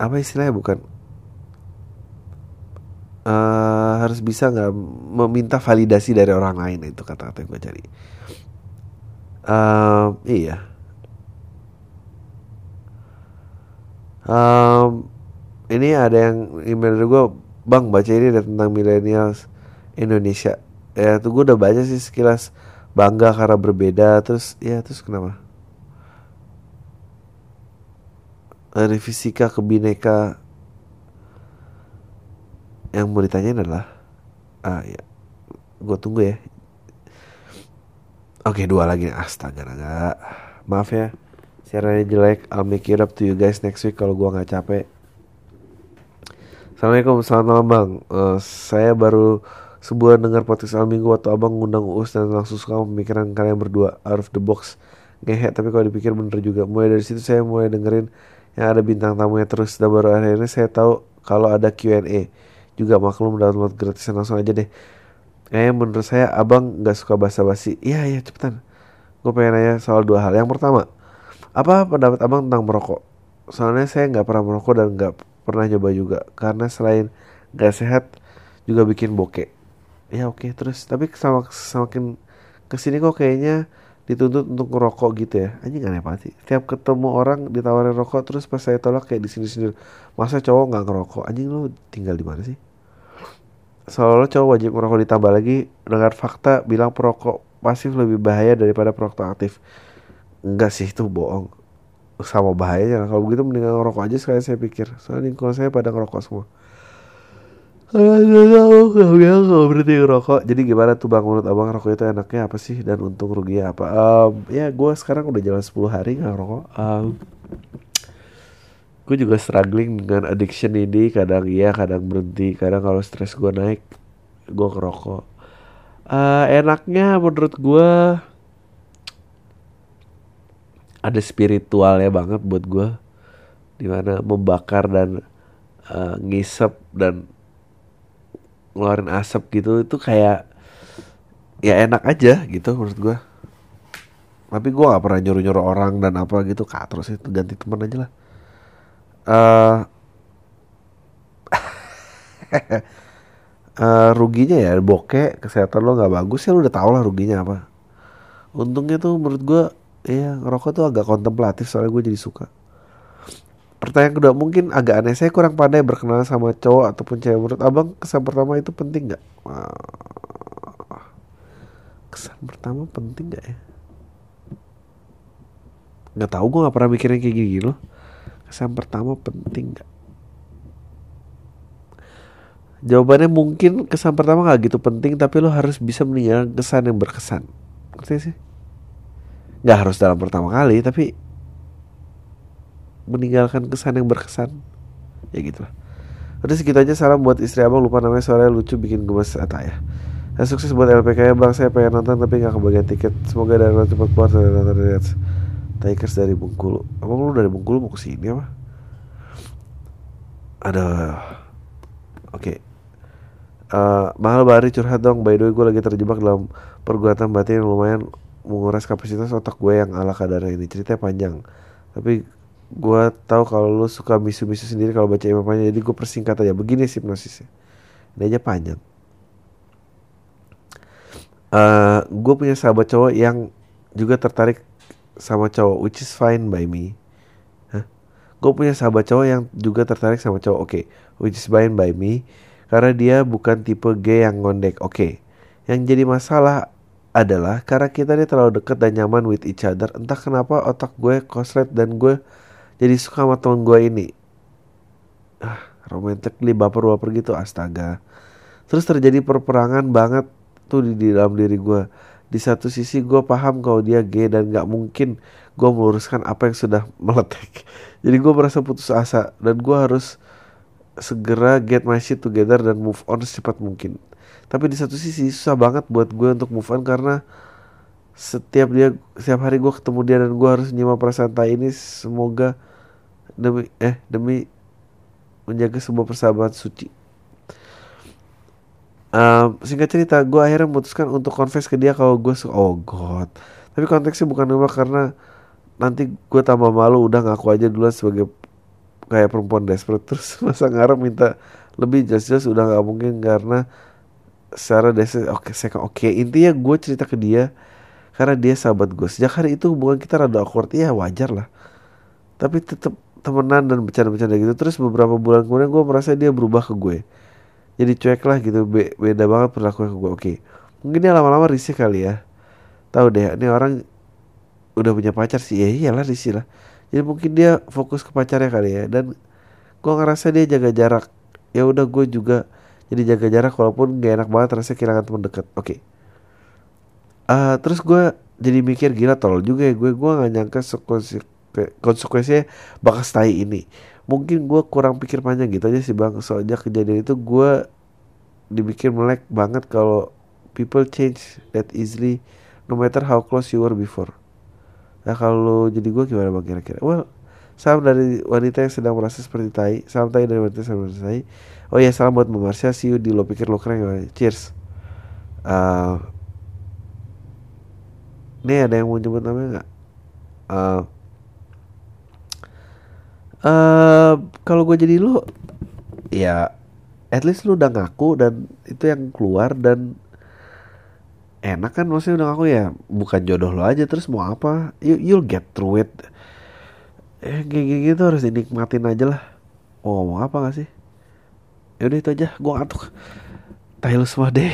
apa istilahnya? Bukan uh, harus bisa nggak meminta validasi dari orang lain itu kata-kata yang gue cari. Uh, iya. Um, ini ada yang email dari gue bang baca ini ada tentang millennials Indonesia. Ya tuh gue udah baca sih sekilas bangga karena berbeda terus ya terus kenapa? Dari fisika ke bineka yang mau ditanyain adalah ah ya gue tunggu ya. Oke dua lagi. Astaga naga maaf ya siarannya jelek. I'll make it up to you guys next week kalau gue nggak capek. Assalamualaikum selamat malam bang. Uh, saya baru sebulan dengar podcast al minggu waktu abang ngundang Uus dan langsung suka pemikiran kalian berdua. Out of the box. Ngehe tapi kalau dipikir bener juga. Mulai dari situ saya mulai dengerin yang ada bintang tamunya terus. Dan baru akhirnya saya tahu kalau ada Q&A juga maklum download gratisan langsung aja deh. Kayaknya menurut saya abang nggak suka basa-basi. Iya iya cepetan. Gue pengen nanya soal dua hal. Yang pertama apa pendapat abang tentang merokok? Soalnya saya nggak pernah merokok dan nggak pernah coba juga. Karena selain nggak sehat juga bikin bokeh ya oke terus. Tapi sama semakin ke sini kok kayaknya dituntut untuk ngerokok gitu ya. Anjing aneh banget sih. Tiap ketemu orang ditawarin rokok terus pas saya tolak kayak di sini sini masa cowok nggak ngerokok? Anjing lu tinggal di mana sih? Soalnya cowok wajib ngerokok ditambah lagi dengan fakta bilang perokok pasif lebih bahaya daripada perokok aktif. Enggak sih itu bohong. Sama bahayanya. Kalau begitu mendingan ngerokok aja sekali saya pikir. Soalnya lingkungan saya pada ngerokok semua Gak berhenti ngerokok. Jadi gimana tuh bang? Menurut abang rokok itu enaknya apa sih? Dan untung ruginya apa? Um, Ya gue sekarang udah jalan 10 hari gak ngerokok. Um, Gue juga struggling dengan addiction ini. Kadang iya kadang berhenti. Kadang kalau stres gue naik Gue ngerokok. Uh, Enaknya menurut gue Ada spiritualnya banget buat gue Di mana membakar dan uh, ngisep dan ngeluarin asap gitu itu kayak ya enak aja gitu menurut gue tapi gue gak pernah nyuruh nyuruh orang dan apa gitu kak terus itu ganti teman aja lah. Uh, uh, [laughs] ruginya ya bokeh kesehatan lo nggak bagus ya lo udah tau lah ruginya apa. Untungnya tuh menurut gue ya ngerokok tuh agak kontemplatif soalnya gue jadi suka Pertanyaan kedua mungkin agak aneh saya kurang pandai berkenalan sama cowok ataupun cewek menurut abang kesan pertama itu penting nggak? Kesan pertama penting nggak ya? Nggak tahu gue nggak pernah mikirin kayak gini loh. Kesan pertama penting nggak? Jawabannya mungkin kesan pertama nggak gitu penting tapi lo harus bisa meninggalkan kesan yang berkesan. Ngerti sih? Nggak harus dalam pertama kali tapi meninggalkan kesan yang berkesan. Ya gitu lah udah segitu aja salam buat istri abang. Lupa namanya suaranya lucu bikin gemes ata ya. Dan sukses buat LPK ya bang. Saya pengen nonton tapi nggak kebagian tiket. Semoga dari cepat keluar dari nonton Reds. Tigers dari Bengkulu abang lu dari Bengkulu mau ke sini apa? Ada oke. Okay. uh, mahal bari curhat dong. By the way gue lagi terjebak dalam pergulatan batin yang lumayan menguras kapasitas otak gue yang ala kadar ini. Ceritanya panjang. Tapi gue tahu kalau lu suka misu-misu sendiri kalau baca panjang jadi gue persingkat aja. Begini sih hipnosisnya ini aja panjang. Uh, eh, gue punya sahabat cowok yang juga tertarik sama cowok which is fine by me. Huh? gue punya sahabat cowok yang juga tertarik sama cowok oke okay. which is fine by me. Karena dia bukan tipe gay yang ngondek oke okay. yang jadi masalah adalah karena kita ini terlalu dekat dan nyaman with each other. Entah kenapa otak gue koslet dan gue jadi suka sama temen gue ini. Ah romantically baper-baper gitu astaga. Terus terjadi perperangan banget tuh di, di dalam diri gue di satu sisi gue paham kalau dia gay dan gak mungkin gue meluruskan apa yang sudah [laughs] meletek. Jadi gue merasa putus asa dan gue harus segera get my shit together dan move on secepat mungkin. Tapi di satu sisi susah banget buat gue untuk move on karena setiap dia setiap hari gue ketemu dia dan gue harus nyimak perasaan tai ini semoga demi eh demi menjaga sebuah persahabatan suci. Um, singkat cerita gue akhirnya memutuskan untuk confess ke dia kalau gue oh god. Tapi konteksnya bukan nembak karena nanti gue tambah malu udah ngaku aja duluan sebagai kayak perempuan desperate. [laughs] Terus masa ngarep minta lebih jelas-jelas udah nggak mungkin karena secara desperate oke okay, saya oke. Okay. intinya gue cerita ke dia karena dia sahabat gue sejak hari itu hubungan kita rada awkward. Ya wajar lah. Tapi tetap temenan dan bercanda-bercanda gitu. Terus beberapa bulan kemudian gue merasa dia berubah ke gue. Jadi cuek lah gitu. Be beda banget perilaku ke gue oke. Mungkin dia lama-lama risih kali ya. Tahu deh ini orang udah punya pacar sih. Ya iyalah risih lah. Jadi mungkin dia fokus ke pacarnya kali ya. Dan gue ngerasa dia jaga jarak. Ya udah gue juga jadi jaga jarak walaupun gak enak banget rasanya kehilangan teman dekat. Oke. okay. Uh, terus gue jadi mikir gila tolol juga ya gue. Gue gak nyangka konsekuensinya bakal stay ini. Mungkin gue kurang pikir panjang gitu aja sih bang. Soalnya kejadian itu gue dibikin melek banget kalau people change that easily no matter how close you were before. Nah kalau jadi gue gimana bang kira-kira? Well Salam dari wanita yang sedang merasa seperti tai. Salam tai dari wanita yang sedang merasa tai. Oh iya salam buat Mbak Marsha See you di lo pikir lo keren. Cheers. Uh, Nih ada yang mau nyebut namanya gak? Uh, uh, Kalau gue jadi lo Ya At least lu udah ngaku Dan itu yang keluar Dan Enak kan maksudnya udah ngaku ya Bukan jodoh lo aja Terus mau apa? You, You'll get through it. Eh kayak gitu harus dinikmatin aja lah. Mau ngomong apa gak sih? Yaudah itu aja gue ngantuk. Tahu semua deh